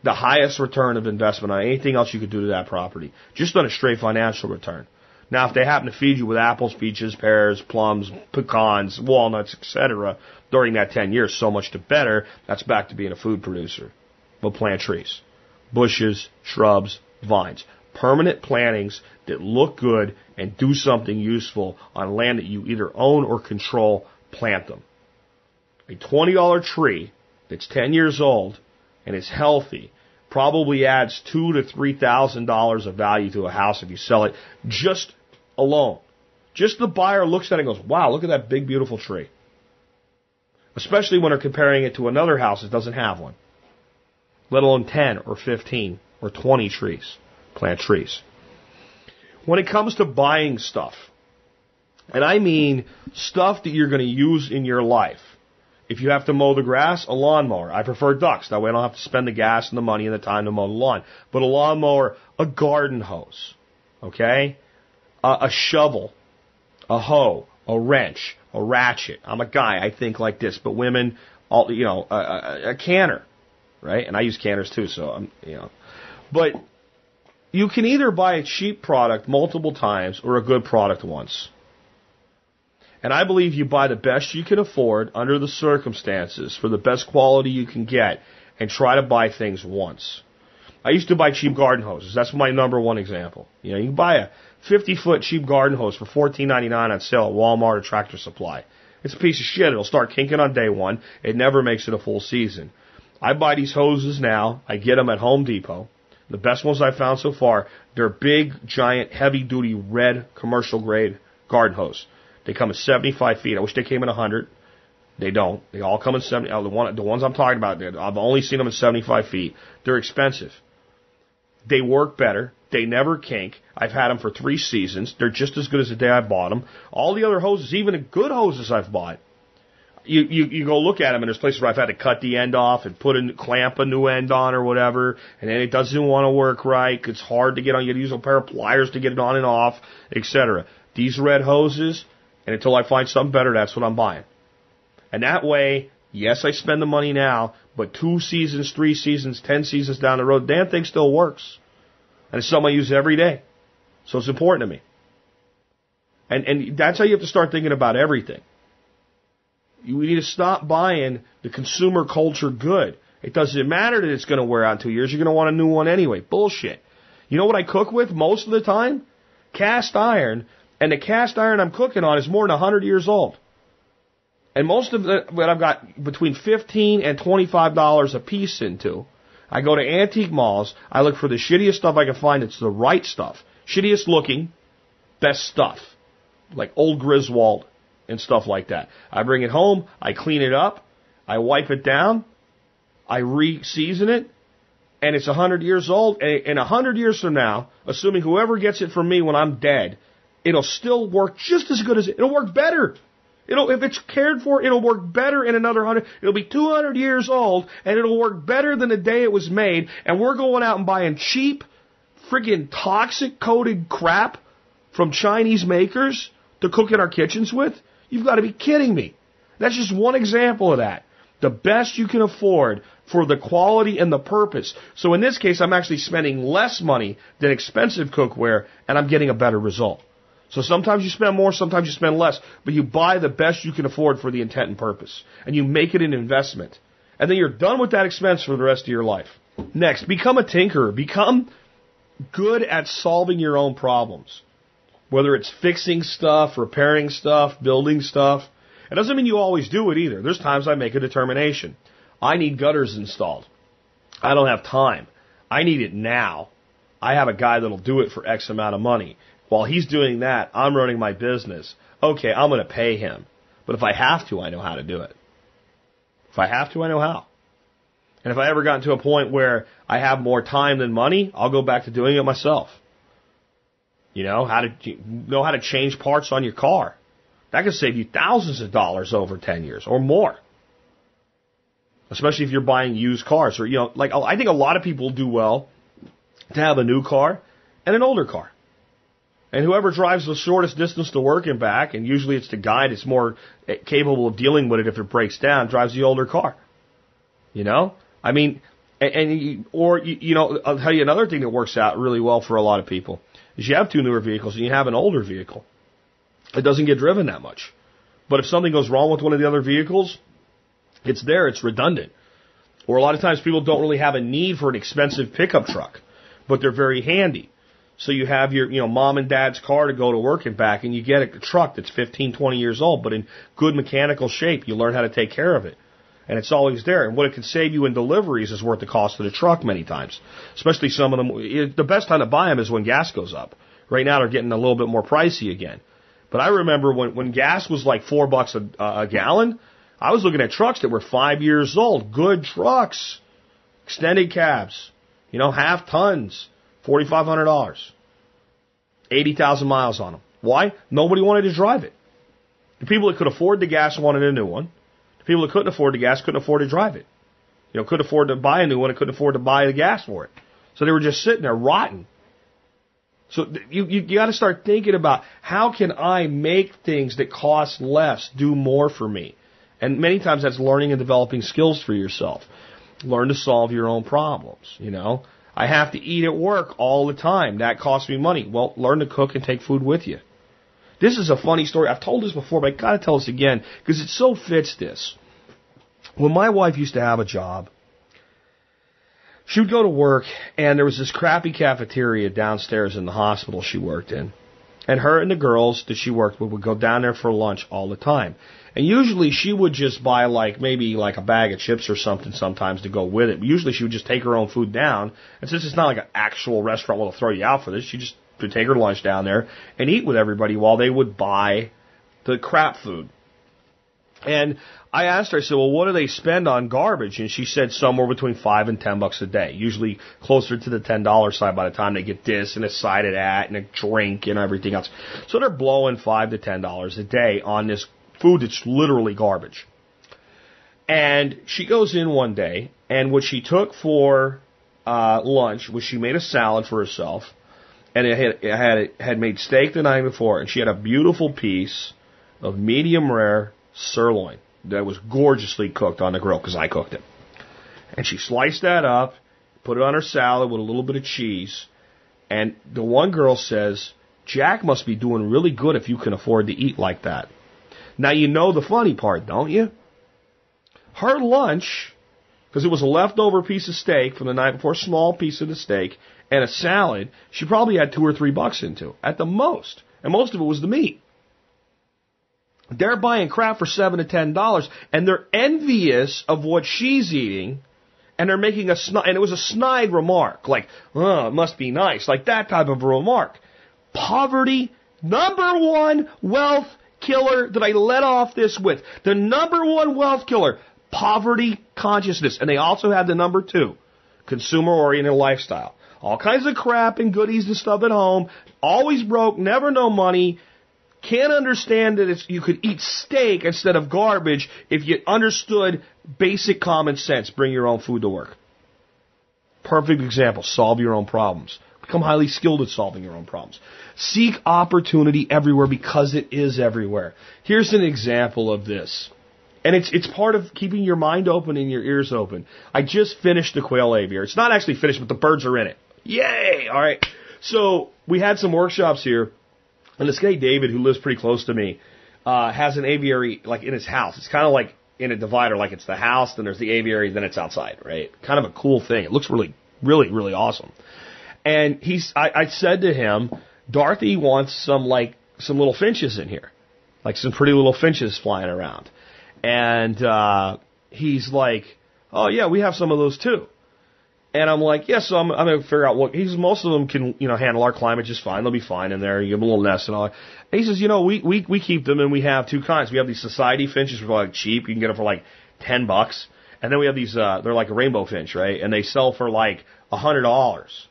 the highest return of investment on anything else you could do to that property, just on a straight financial return. Now, if they happen to feed you with apples, peaches, pears, plums, pecans, walnuts, etc., during that 10 years, so much the better, that's back to being a food producer. We'll plant trees, bushes, shrubs, vines permanent plantings that look good and do something useful on land that you either own or control, plant them. A $20 tree that's 10 years old and is healthy probably adds two to three thousand dollars of value to a house if you sell it just alone. Just the buyer looks at it and goes, "Wow, look at that big beautiful tree." Especially when they're comparing it to another house that doesn't have one, let alone 10 or 15 or 20 trees plant trees. When it comes to buying stuff, and I mean stuff that you're going to use in your life, if you have to mow the grass, a lawnmower. I prefer ducks. That way I don't have to spend the gas and the money and the time to mow the lawn. But a lawnmower, a garden hose, okay? A, a shovel, a hoe, a wrench, a ratchet. I'm a guy. I think like this. But women, all you know, a, a, a canner, right? And I use canners too. So I'm, you know, but you can either buy a cheap product multiple times or a good product once. And I believe you buy the best you can afford under the circumstances for the best quality you can get and try to buy things once. I used to buy cheap garden hoses. That's my number one example. You know, you can buy a 50 foot cheap garden hose for $14.99 on sale at Walmart or Tractor Supply. It's a piece of shit. It'll start kinking on day one. It never makes it a full season. I buy these hoses now. I get them at Home Depot. The best ones I've found so far, they're big, giant, heavy duty red commercial grade garden hose. They come in 75 feet. I wish they came in 100. They don't. They all come in 70. Uh, the, one, the ones I'm talking about, I've only seen them in 75 feet. They're expensive. They work better. They never kink. I've had them for three seasons. They're just as good as the day I bought them. All the other hoses, even the good hoses I've bought, you, you, you go look at them and there's places where I've had to cut the end off and put a clamp a new end on or whatever, and then it doesn't want to work right. It's hard to get on. You got to use a pair of pliers to get it on and off, etc. These red hoses, and until I find something better, that's what I'm buying. And that way, yes, I spend the money now, but two seasons, three seasons, ten seasons down the road, damn thing still works. And it's something I use every day. So it's important to me. And, and that's how you have to start thinking about everything. We need to stop buying the consumer culture good. It doesn't matter that it's going to wear out in two years. You're going to want a new one anyway. Bullshit. You know what I cook with most of the time? Cast iron. And the cast iron I'm cooking on is more than 100 years old. And most of the, what I've got between 15 and $25 a piece into. I go to antique malls. I look for the shittiest stuff I can find. It's the right stuff. Shittiest looking, best stuff. Like old Griswold and stuff like that. I bring it home. I clean it up. I wipe it down. I re-season it. And it's a hundred years old. And a hundred years from now, assuming whoever gets it from me when I'm dead, it'll still work just as good as it. It'll work better. It'll, if it's cared for, it'll work better in another hundred. It'll be 200 years old, and it'll work better than the day it was made. And we're going out and buying cheap, friggin' toxic coated crap from Chinese makers to cook in our kitchens with. You've got to be kidding me. That's just one example of that. The best you can afford for the quality and the purpose. So in this case, I'm actually spending less money than expensive cookware, and I'm getting a better result. So sometimes you spend more, sometimes you spend less, but you buy the best you can afford for the intent and purpose. And you make it an investment. And then you're done with that expense for the rest of your life. Next, become a tinkerer. Become good at solving your own problems. Whether it's fixing stuff, repairing stuff, building stuff. It doesn't mean you always do it either. There's times I make a determination. I need gutters installed. I don't have time. I need it now. I have a guy that'll do it for X amount of money. While he's doing that, I'm running my business. Okay, I'm going to pay him. But if I have to, I know how to do it. If I have to, I know how. And if I ever got to a point where I have more time than money, I'll go back to doing it myself. You know, how to know how to change parts on your car. That could save you thousands of dollars over 10 years or more. Especially if you're buying used cars or, you know, like I think a lot of people do well to have a new car and an older car. And whoever drives the shortest distance to work and back, and usually it's the guy that's more eh, capable of dealing with it if it breaks down, drives the older car. You know? I mean, and, and or, you know, I'll tell you another thing that works out really well for a lot of people is you have two newer vehicles and you have an older vehicle. It doesn't get driven that much. But if something goes wrong with one of the other vehicles, it's there, it's redundant. Or a lot of times people don't really have a need for an expensive pickup truck, but they're very handy. So you have your, you know, mom and dad's car to go to work and back, and you get a truck that's 15, 20 years old, but in good mechanical shape. You learn how to take care of it. And it's always there. And what it can save you in deliveries is worth the cost of the truck many times. Especially some of them. The best time to buy them is when gas goes up. Right now they're getting a little bit more pricey again. But I remember when, when gas was like four bucks a, a gallon, I was looking at trucks that were five years old. Good trucks. Extended cabs. You know, half tons. $4,500. 80,000 miles on them. Why? Nobody wanted to drive it. The people that could afford the gas wanted a new one. People that couldn't afford the gas couldn't afford to drive it. You know, couldn't afford to buy a new one and couldn't afford to buy the gas for it. So they were just sitting there rotting. So you, you, you got to start thinking about how can I make things that cost less do more for me? And many times that's learning and developing skills for yourself. Learn to solve your own problems, you know. I have to eat at work all the time. That costs me money. Well, learn to cook and take food with you. This is a funny story. I've told this before, but I gotta tell this again because it so fits this. When my wife used to have a job, she would go to work and there was this crappy cafeteria downstairs in the hospital she worked in. And her and the girls that she worked with would go down there for lunch all the time. And usually she would just buy like maybe like a bag of chips or something sometimes to go with it. But usually she would just take her own food down. And since it's not like an actual restaurant they'll throw you out for this, she just would take her lunch down there and eat with everybody while they would buy the crap food. And I asked her, I said, well, what do they spend on garbage? And she said somewhere between five and ten bucks a day, usually closer to the ten dollar side by the time they get this and a side of that and a drink and everything else. So they're blowing five to ten dollars a day on this food that's literally garbage. And she goes in one day, and what she took for uh, lunch was she made a salad for herself, and it had had had made steak the night before, and she had a beautiful piece of medium rare sirloin that was gorgeously cooked on the grill because I cooked it. And she sliced that up, put it on her salad with a little bit of cheese, And the one girl says, Jack must be doing really good if you can afford to eat like that. Now you know the funny part, don't you? Her lunch, because it was a leftover piece of steak from the night before, small piece of the steak, and a salad, she probably had two or three bucks into, at the most. And most of it was the meat. They're buying crap for seven to ten dollars, and they're envious of what she's eating, and they're making a snide, and it was a snide remark, like, oh, it must be nice, like that type of a remark. Poverty, number one wealth killer that I let off this with. The number one wealth killer, poverty consciousness. And they also have the number two, consumer oriented lifestyle. All kinds of crap and goodies and stuff at home, always broke, never no money, can't understand that it's, you could eat steak instead of garbage if you understood basic common sense. Bring your own food to work. Perfect example. Solve your own problems. Become highly skilled at solving your own problems. Seek opportunity everywhere because it is everywhere. Here's an example of this. And it's, it's part of keeping your mind open and your ears open. I just finished the quail aviary. It's not actually finished, but the birds are in it. Yay! Alright. So, we had some workshops here, and this guy David, who lives pretty close to me, uh, has an aviary, like, in his house. It's kind of like in a divider, like it's the house, then there's the aviary, then it's outside, right? Kind of a cool thing. It looks really, really, really awesome. And he's, I, I said to him, Dorothy wants some like some little finches in here, like some pretty little finches flying around. And uh, he's like, "Oh yeah, we have some of those too." And I'm like, "Yeah." So I'm, I'm gonna figure out what he's. Most of them can you know handle our climate just fine. They'll be fine in there. You give them a little nest and all. And he says, "You know, we we we keep them and we have two kinds. We have these society finches for like cheap. You can get them for like ten bucks." And then we have these, uh, they're like a rainbow finch, right? And they sell for like a hundred dollars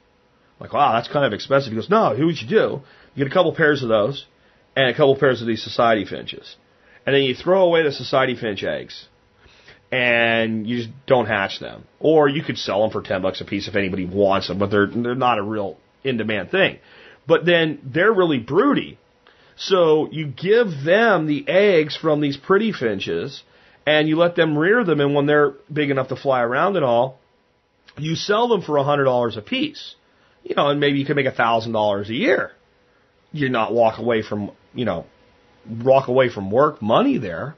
like, wow, that's kind of expensive. He goes, no, here's what you do. You get a couple pairs of those and a couple pairs of these society finches. And then you throw away the society finch eggs and you just don't hatch them. Or you could sell them for 10 bucks a piece if anybody wants them, but they're, they're not a real in demand thing. But then they're really broody. So you give them the eggs from these pretty finches and you let them rear them and when they're big enough to fly around and all, you sell them for a hundred dollars a piece you know, and maybe you can make a thousand dollars a year. You're not walk away from, you know, walk away from work money there.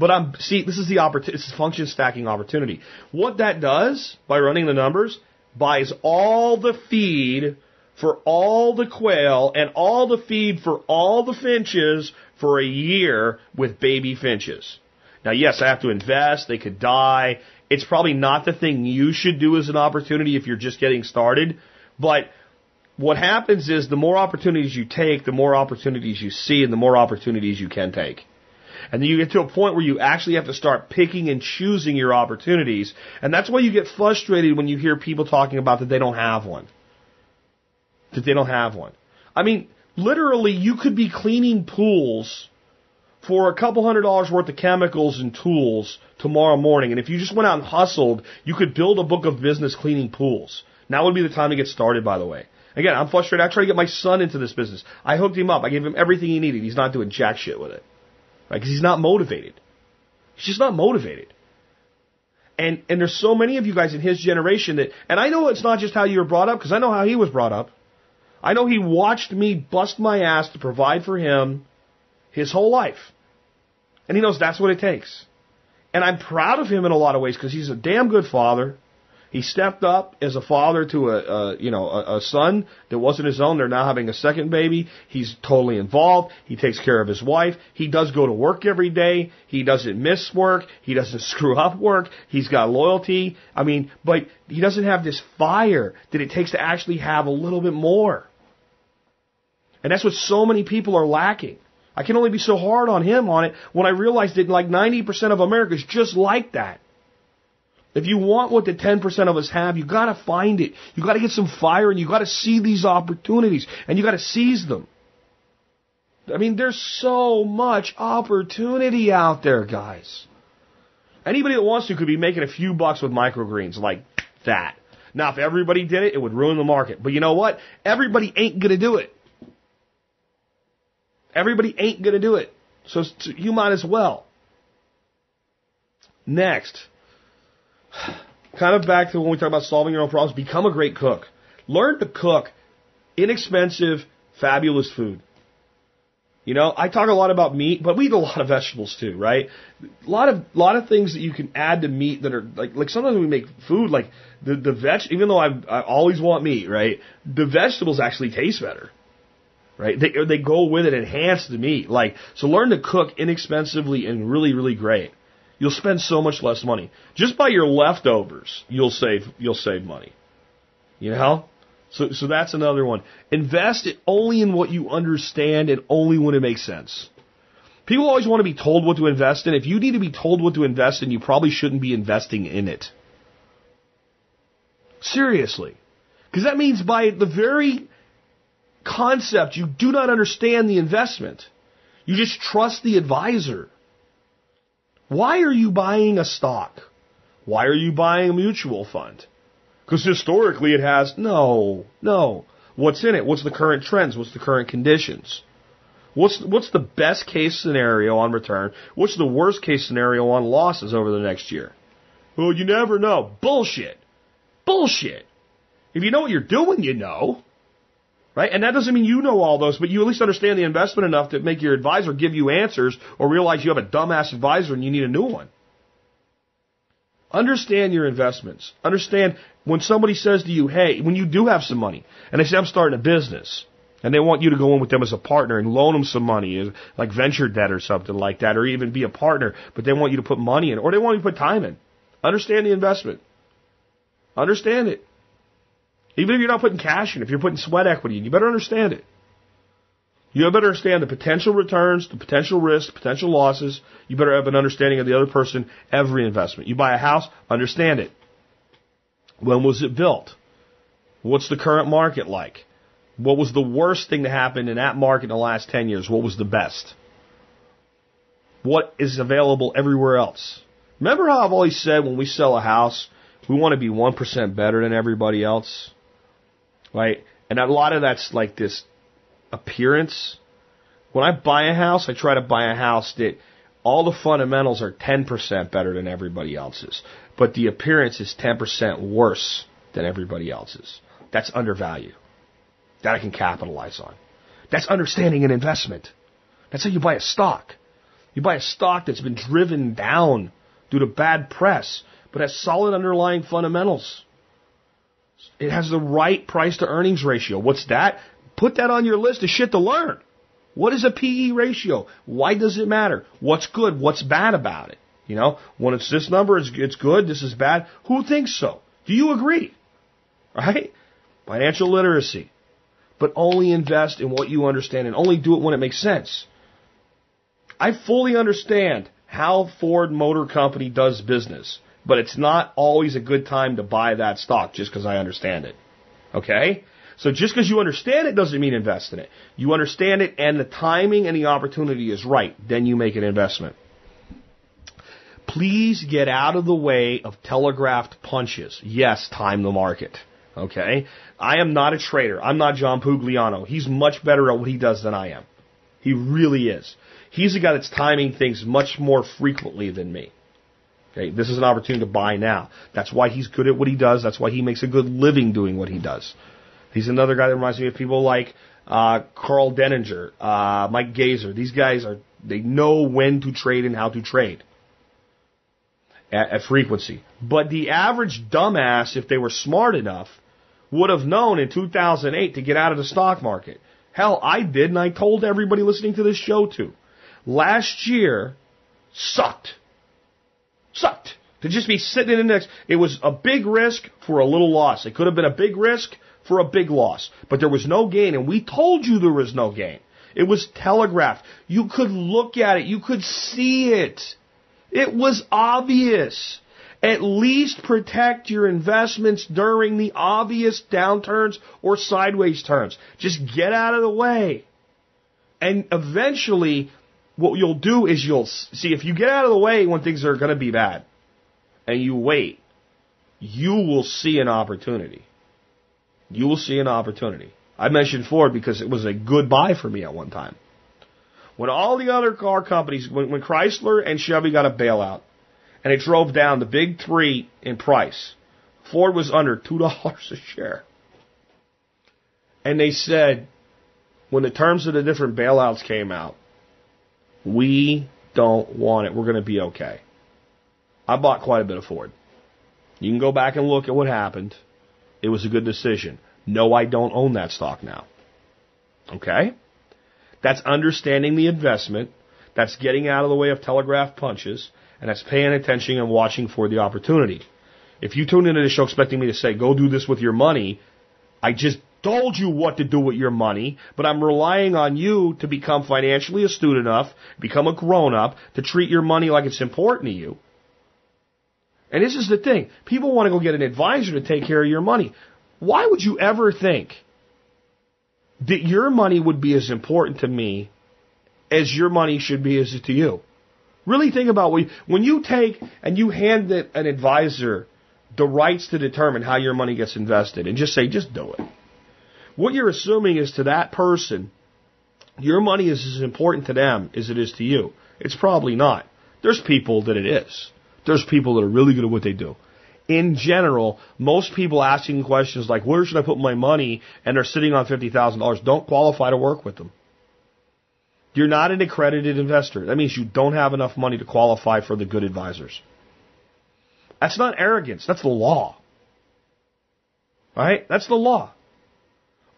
But I'm see, this is the opportunity. This is function stacking opportunity. What that does by running the numbers buys all the feed for all the quail and all the feed for all the finches for a year with baby finches. Now, yes, I have to invest. They could die. It's probably not the thing you should do as an opportunity if you're just getting started. But what happens is the more opportunities you take, the more opportunities you see, and the more opportunities you can take. And then you get to a point where you actually have to start picking and choosing your opportunities. And that's why you get frustrated when you hear people talking about that they don't have one. That they don't have one. I mean, literally, you could be cleaning pools for a couple hundred dollars worth of chemicals and tools tomorrow morning. And if you just went out and hustled, you could build a book of business cleaning pools. Now would be the time to get started, by the way. Again, I'm frustrated. I tried to get my son into this business. I hooked him up. I gave him everything he needed. He's not doing jack shit with it. Right? Because he's not motivated. He's just not motivated. And, and there's so many of you guys in his generation that, and I know it's not just how you were brought up, because I know how he was brought up. I know he watched me bust my ass to provide for him his whole life. And he knows that's what it takes. And I'm proud of him in a lot of ways because he's a damn good father. He stepped up as a father to a, a you know a, a son that wasn't his own. They're now having a second baby. He's totally involved. He takes care of his wife. He does go to work every day. He doesn't miss work. He doesn't <laughs> screw up work. He's got loyalty. I mean, but he doesn't have this fire that it takes to actually have a little bit more. And that's what so many people are lacking. I can only be so hard on him on it when I realize that like 90% of America is just like that. If you want what the 10% of us have, you gotta find it. You gotta get some fire and you gotta see these opportunities and you gotta seize them. I mean, there's so much opportunity out there, guys. Anybody that wants to could be making a few bucks with microgreens like that. Now, if everybody did it, it would ruin the market. But you know what? Everybody ain't gonna do it. Everybody ain't gonna do it. So you might as well. Next kind of back to when we talk about solving your own problems, become a great cook. Learn to cook inexpensive, fabulous food. You know, I talk a lot about meat, but we eat a lot of vegetables too, right? A lot of lot of things that you can add to meat that are like like sometimes we make food like the the veg. Even though I I always want meat, right? The vegetables actually taste better, right? They they go with it, enhance the meat. Like so, learn to cook inexpensively and really really great. You'll spend so much less money just by your leftovers. You'll save you'll save money. You know. So, so that's another one. Invest only in what you understand and only when it makes sense. People always want to be told what to invest in. If you need to be told what to invest in, you probably shouldn't be investing in it. Seriously. Because that means by the very concept, you do not understand the investment. You just trust the advisor. Why are you buying a stock? Why are you buying a mutual fund? Because historically it has. No, no. What's in it? What's the current trends? What's the current conditions? What's what's the best case scenario on return? What's the worst case scenario on losses over the next year? Well, you never know. Bullshit. Bullshit. If you know what you're doing, you know. Right? And that doesn't mean you know all those, but you at least understand the investment enough to make your advisor give you answers or realize you have a dumbass advisor and you need a new one. Understand your investments. Understand when somebody says to you, hey, when you do have some money, and they say, I'm starting a business, and they want you to go in with them as a partner and loan them some money, like venture debt or something like that, or even be a partner, but they want you to put money in, or they want you to put time in. Understand the investment. Understand it. Even if you're not putting cash in, if you're putting sweat equity in, you better understand it. You better understand the potential returns, the potential risks, potential losses. You better have an understanding of the other person every investment. You buy a house, understand it. When was it built? What's the current market like? What was the worst thing to happen in that market in the last 10 years? What was the best? What is available everywhere else? Remember how I've always said when we sell a house, we want to be 1% better than everybody else? Right? And a lot of that's like this appearance. When I buy a house, I try to buy a house that all the fundamentals are 10% better than everybody else's, but the appearance is 10% worse than everybody else's. That's undervalue. That I can capitalize on. That's understanding an investment. That's how you buy a stock. You buy a stock that's been driven down due to bad press, but has solid underlying fundamentals. It has the right price to earnings ratio. What's that? Put that on your list of shit to learn. What is a PE ratio? Why does it matter? What's good? What's bad about it? You know, when it's this number, it's, it's good, this is bad. Who thinks so? Do you agree? Right? Financial literacy. But only invest in what you understand and only do it when it makes sense. I fully understand how Ford Motor Company does business, but it's not always a good time to buy that stock just because I understand it. Okay? So just because you understand it doesn't mean invest in it. You understand it and the timing and the opportunity is right. Then you make an investment. Please get out of the way of telegraphed punches. Yes, time the market. Okay? I am not a trader. I'm not John Pugliano. He's much better at what he does than I am. He really is. He's the guy that's timing things much more frequently than me. Okay, this is an opportunity to buy now. That's why he's good at what he does. That's why he makes a good living doing what he does. He's another guy that reminds me of people like uh, Karl Denninger, uh, Mike Gazer. These guys are they know when to trade and how to trade at, at frequency. But the average dumbass, if they were smart enough, would have known in 2008 to get out of the stock market. Hell, I did, and I told everybody listening to this show too. Last year sucked. Sucked. To just be sitting in the index, it was a big risk for a little loss. It could have been a big risk for a big loss. But there was no gain, and we told you there was no gain. It was telegraphed. You could look at it. You could see it. It was obvious. At least protect your investments during the obvious downturns or sideways turns. Just get out of the way. And eventually, what you'll do is you'll see if you get out of the way when things are going to be bad and you wait, you will see an opportunity you will see an opportunity. I mentioned Ford because it was a good buy for me at one time. When all the other car companies, when, when Chrysler and Chevy got a bailout, and it drove down the big three in price, Ford was under $2 <laughs> a share. and they said, when the terms of the different bailouts came out, we don't want it. We're going to be okay. I bought quite a bit of Ford. You can go back and look at what happened. It was a good decision. No, I don't own that stock now. Okay? That's understanding the investment. That's getting out of the way of telegraph punches. And that's paying attention and watching for the opportunity. If you tune into the show expecting me to say, go do this with your money, I just told you what to do with your money, but I'm relying on you to become financially astute enough, become a grown up, to treat your money like it's important to you. And this is the thing. People want to go get an advisor to take care of your money. Why would you ever think that your money would be as important to me as your money should be as to you? Really think about when you take and you hand an advisor the rights to determine how your money gets invested and just say, just do it. What you're assuming is to that person, your money is as important to them as it is to you. It's probably not. There's people that it is. There's people that are really good at what they do. In general, most people asking questions like, where should I put my money? And they're sitting on $50,000 don't qualify to work with them. You're not an accredited investor. That means you don't have enough money to qualify for the good advisors. That's not arrogance. That's the law. Right? That's the law.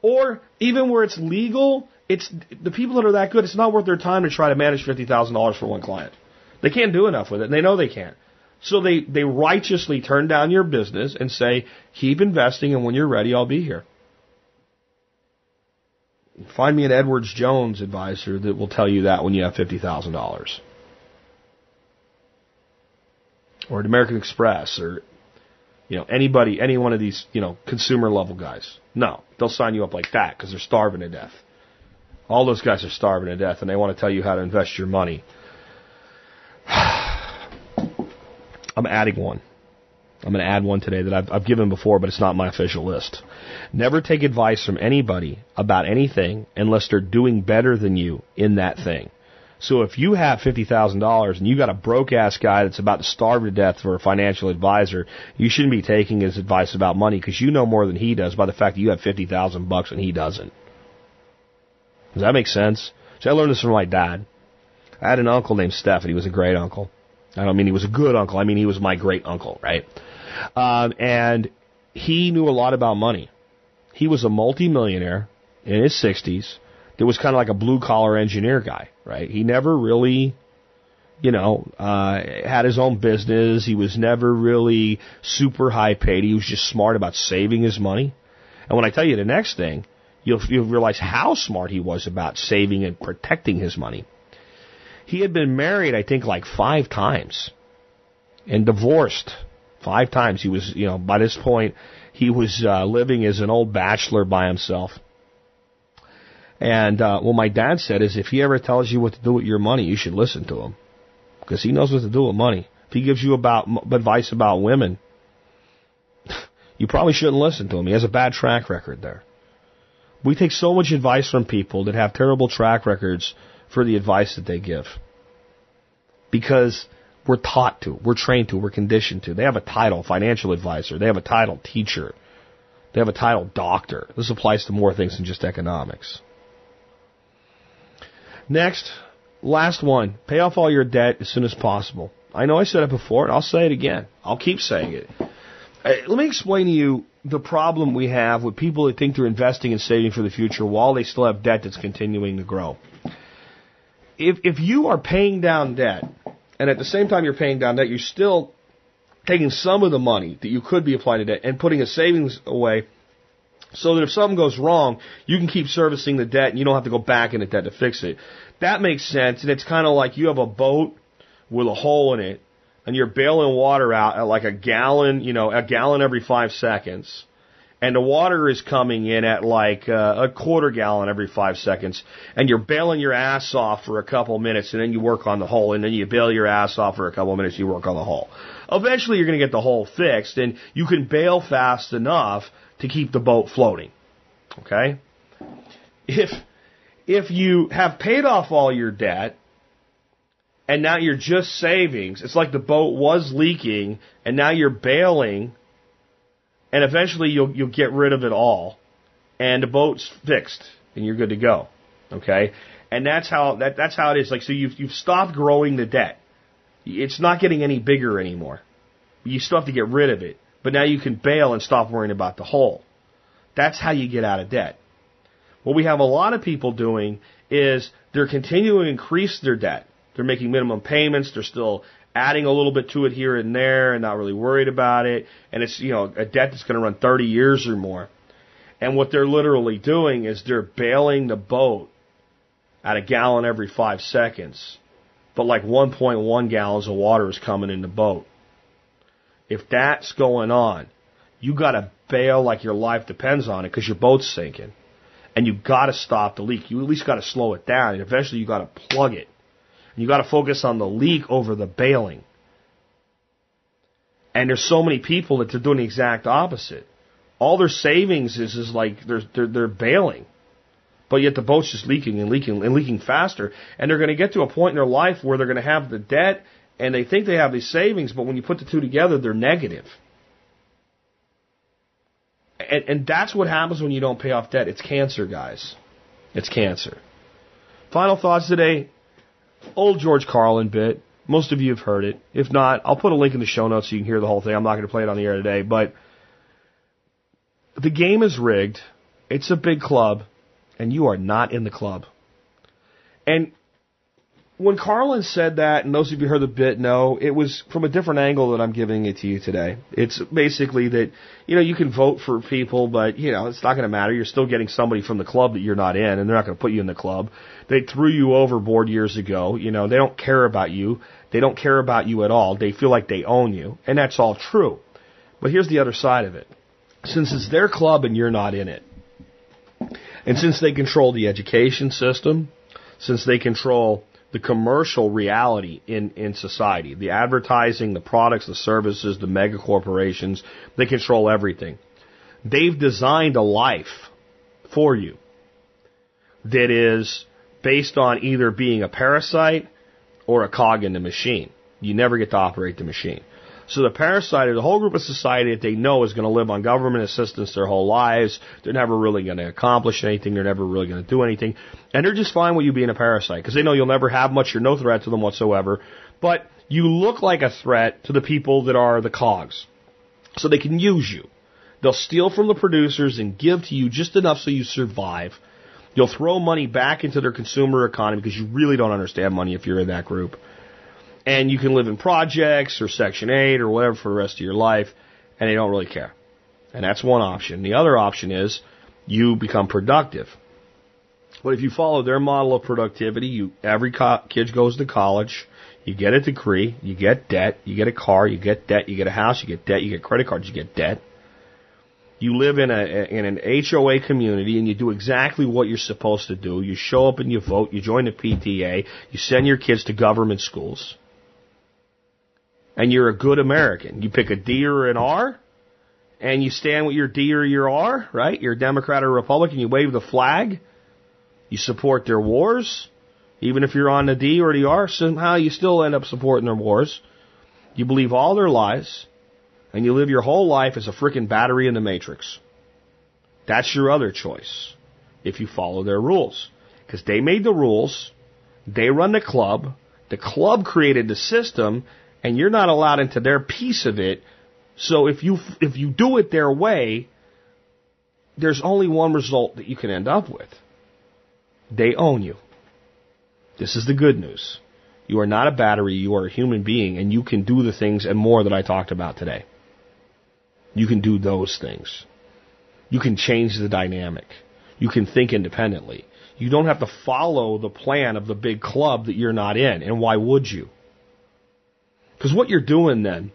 Or even where it's legal, it's the people that are that good. It's not worth their time to try to manage fifty thousand dollars for one client. They can't do enough with it. And they know they can't. So they they righteously turn down your business and say, "Keep investing, and when you're ready, I'll be here." Find me an Edwards Jones advisor that will tell you that when you have fifty thousand dollars or at American Express or you know anybody, any one of these you know consumer level guys. No, they'll sign you up like that because they're starving to death. All those guys are starving to death, and they want to tell you how to invest your money. <sighs> I'm adding one. I'm going to add one today that I've, I've given before, but it's not my official list. Never take advice from anybody about anything unless they're doing better than you in that thing. So if you have fifty thousand dollars and you got a broke ass guy that's about to starve to death for a financial advisor, you shouldn't be taking his advice about money because you know more than he does by the fact that you have fifty thousand bucks and he doesn't. Does that make sense? So I learned this from my dad. I had an uncle named Steph, and he was a great uncle. I don't mean he was a good uncle. I mean he was my great uncle, right? Um, and he knew a lot about money. He was a multimillionaire in his 60s that was kind of like a blue collar engineer guy, right? He never really, you know, uh, had his own business. He was never really super high paid. He was just smart about saving his money. And when I tell you the next thing, you'll, you'll realize how smart he was about saving and protecting his money. He had been married, I think, like five times and divorced five times. He was, you know, by this point, he was uh, living as an old bachelor by himself. And uh, what my dad said is, if he ever tells you what to do with your money, you should listen to him because he knows what to do with money. If he gives you about advice about women, <laughs> you probably shouldn't listen to him. He has a bad track record there. We take so much advice from people that have terrible track records for the advice that they give because we're taught to, we're trained to, we're conditioned to. They have a title, financial advisor. They have a title, teacher. They have a title, doctor. This applies to more things than just economics. Next, last one. Pay off all your debt as soon as possible. I know I said it before, and I'll say it again. I'll keep saying it. Uh, let me explain to you the problem we have with people that think they're investing and saving for the future while they still have debt that's continuing to grow. If, if you are paying down debt, and at the same time you're paying down debt, you're still taking some of the money that you could be applying to debt and putting a savings away so that if something goes wrong, you can keep servicing the debt and you don't have to go back into debt to fix it. That makes sense, and it's kind of like you have a boat with a hole in it, and you're bailing water out at like a gallon, you know, a gallon every five seconds, and the water is coming in at like uh, a quarter gallon every five seconds, and you're bailing your ass off for a couple minutes, and then you work on the hole, and then you bail your ass off for a couple minutes, you work on the hole. Eventually, you're going to get the hole fixed, and you can bail fast enough to keep the boat floating. Okay? If if you have paid off all your debt and now you're just savings, it's like the boat was leaking and now you're bailing and eventually you'll you'll get rid of it all and the boat's fixed, and you're good to go. Okay, and that's how that that's how it is. Like so, you've you've stopped growing the debt. It's not getting any bigger anymore. You still have to get rid of it, but now you can bail and stop worrying about the hole. That's how you get out of debt. What we have a lot of people doing is they're continuing to increase their debt. They're making minimum payments. They're still adding a little bit to it here and there and not really worried about it. And it's, you know, a debt that's going to run 30 years or more. And what they're literally doing is they're bailing the boat at a gallon every five seconds. But like 1.1 gallons of water is coming in the boat. If that's going on, you gotta bail like your life depends on it because your boat's sinking. And you gotta stop the leak. You at least gotta slow it down and eventually you gotta plug it. And you gotta focus on the leak over the bailing. And there's so many people that they're doing the exact opposite. All their savings is, is like they're, they're, they're bailing. But yet the boat's just leaking and leaking and leaking faster. And they're going to get to a point in their life where they're going to have the debt and they think they have these savings, but when you put the two together, they're negative. And, and that's what happens when you don't pay off debt. It's cancer, guys. It's cancer. Final thoughts today. Old George Carlin bit. Most of you have heard it. If not, I'll put a link in the show notes so you can hear the whole thing. I'm not going to play it on the air today, but the game is rigged. It's a big club and you are not in the club. And when Carlin said that, and those of you who heard the bit know, it was from a different angle that I'm giving it to you today. It's basically that, you know, you can vote for people, but, you know, it's not going to matter. You're still getting somebody from the club that you're not in, and they're not going to put you in the club. They threw you overboard years ago. You know, they don't care about you. They don't care about you at all. They feel like they own you. And that's all true. But here's the other side of it. Since it's their club and you're not in it, and since they control the education system, since they control the commercial reality in, in society, the advertising, the products, the services, the mega corporations, they control everything. They've designed a life for you that is based on either being a parasite or a cog in the machine. You never get to operate the machine. So the parasite are the whole group of society that they know is going to live on government assistance their whole lives. They're never really going to accomplish anything. They're never really going to do anything. And they're just fine with you being a parasite because they know you'll never have much or no threat to them whatsoever. But you look like a threat to the people that are the cogs. So they can use you. They'll steal from the producers and give to you just enough so you survive. You'll throw money back into their consumer economy because you really don't understand money if you're in that group and you can live in projects or Section 8 or whatever for the rest of your life, and they don't really care. And that's one option. The other option is you become productive. But if you follow their model of productivity, you every co- kid goes to college, you get a degree, you get debt, you get a car, you get debt, you get a house, you get debt, you get credit cards, you get debt. You live in a in an HOA community and you do exactly what you're supposed to do. You show up and you vote, you join the PTA, you send your kids to government schools and you're a good American. You pick a D or an R, and you stand with your D or your R, right? You're a Democrat or Republican, you wave the flag, you support their wars, even if you're on the D or the R, somehow you still end up supporting their wars. You believe all their lies, and you live your whole life as a freaking battery in the matrix. That's your other choice, if you follow their rules. Because they made the rules, they run the club, the club created the system, and you're not allowed into their piece of it. So if you if you do it their way, there's only one result that you can end up with. They own you. This is the good news. You are not a battery, you are a human being, and you can do the things and more that I talked about today. You can do those things. You can change the dynamic. You can think independently. You don't have to follow the plan of the big club that you're not in. And why would you? Because what you're doing then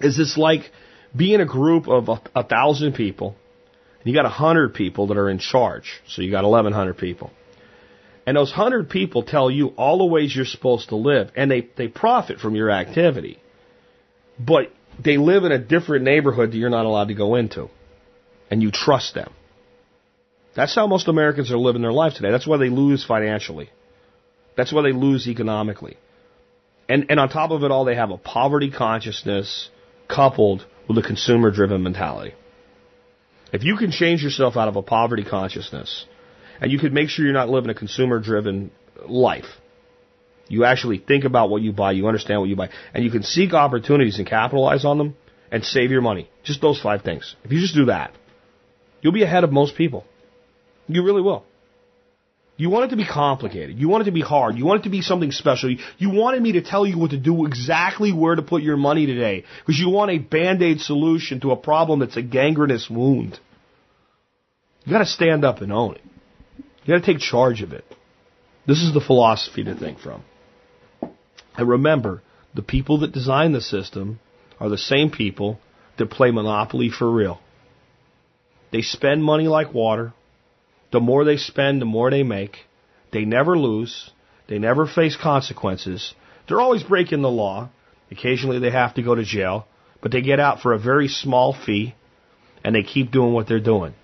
is it's like being a group of a, a thousand people, and you got a hundred people that are in charge. So you got eleven hundred people. And those hundred people tell you all the ways you're supposed to live, and they, they profit from your activity. But they live in a different neighborhood that you're not allowed to go into. And you trust them. That's how most Americans are living their life today. That's why they lose financially. That's why they lose economically. And, and on top of it all, they have a poverty consciousness coupled with a consumer driven mentality. If you can change yourself out of a poverty consciousness, and you can make sure you're not living a consumer driven life, you actually think about what you buy, you understand what you buy, and you can seek opportunities and capitalize on them and save your money. Just those five things. If you just do that, you'll be ahead of most people. You really will. You want it to be complicated. You want it to be hard. You want it to be something special. You wanted me to tell you what to do, exactly where to put your money today, because you want a band-aid solution to a problem that's a gangrenous wound. You gotta stand up and own it. You gotta take charge of it. This is the philosophy to think from. And remember, the people that design the system are the same people that play Monopoly for real. They spend money like water. The more they spend, the more they make. They never lose. They never face consequences. They're always breaking the law. Occasionally they have to go to jail, but they get out for a very small fee and they keep doing what they're doing.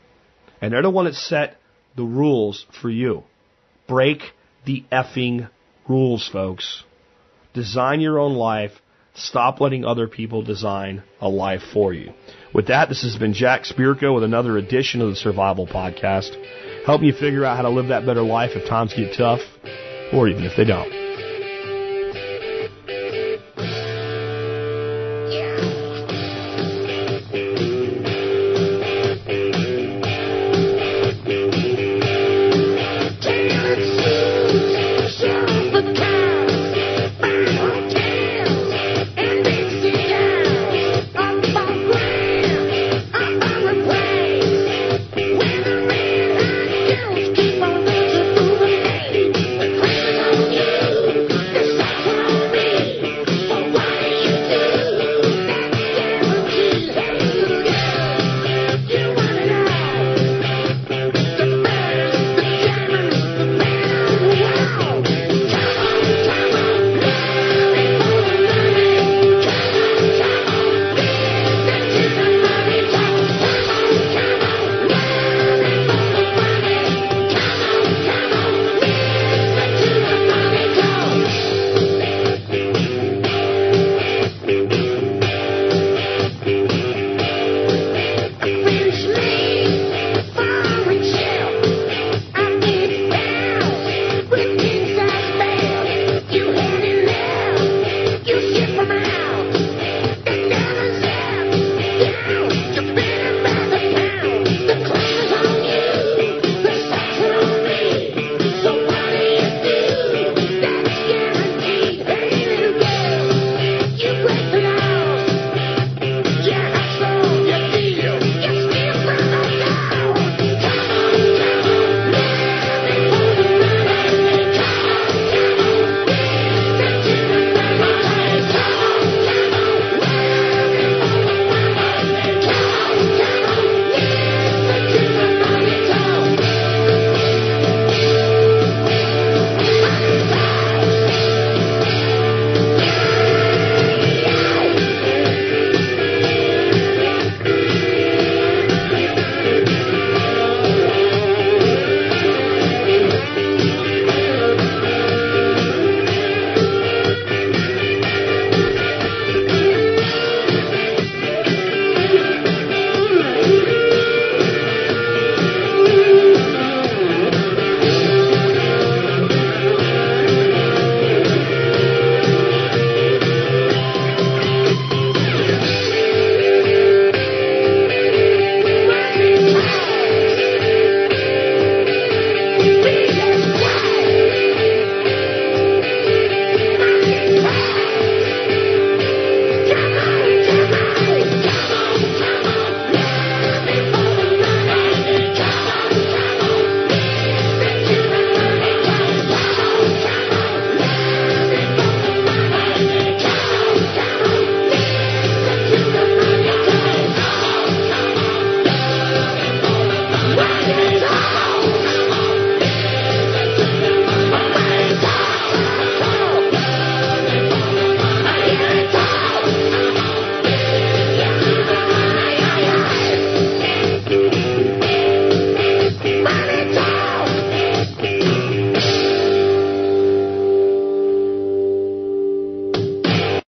And they're the one that set the rules for you. Break the effing rules, folks. Design your own life. Stop letting other people design a life for you. With that, this has been Jack Spirko with another edition of the Survival Podcast helping you figure out how to live that better life if times get tough or even if they don't.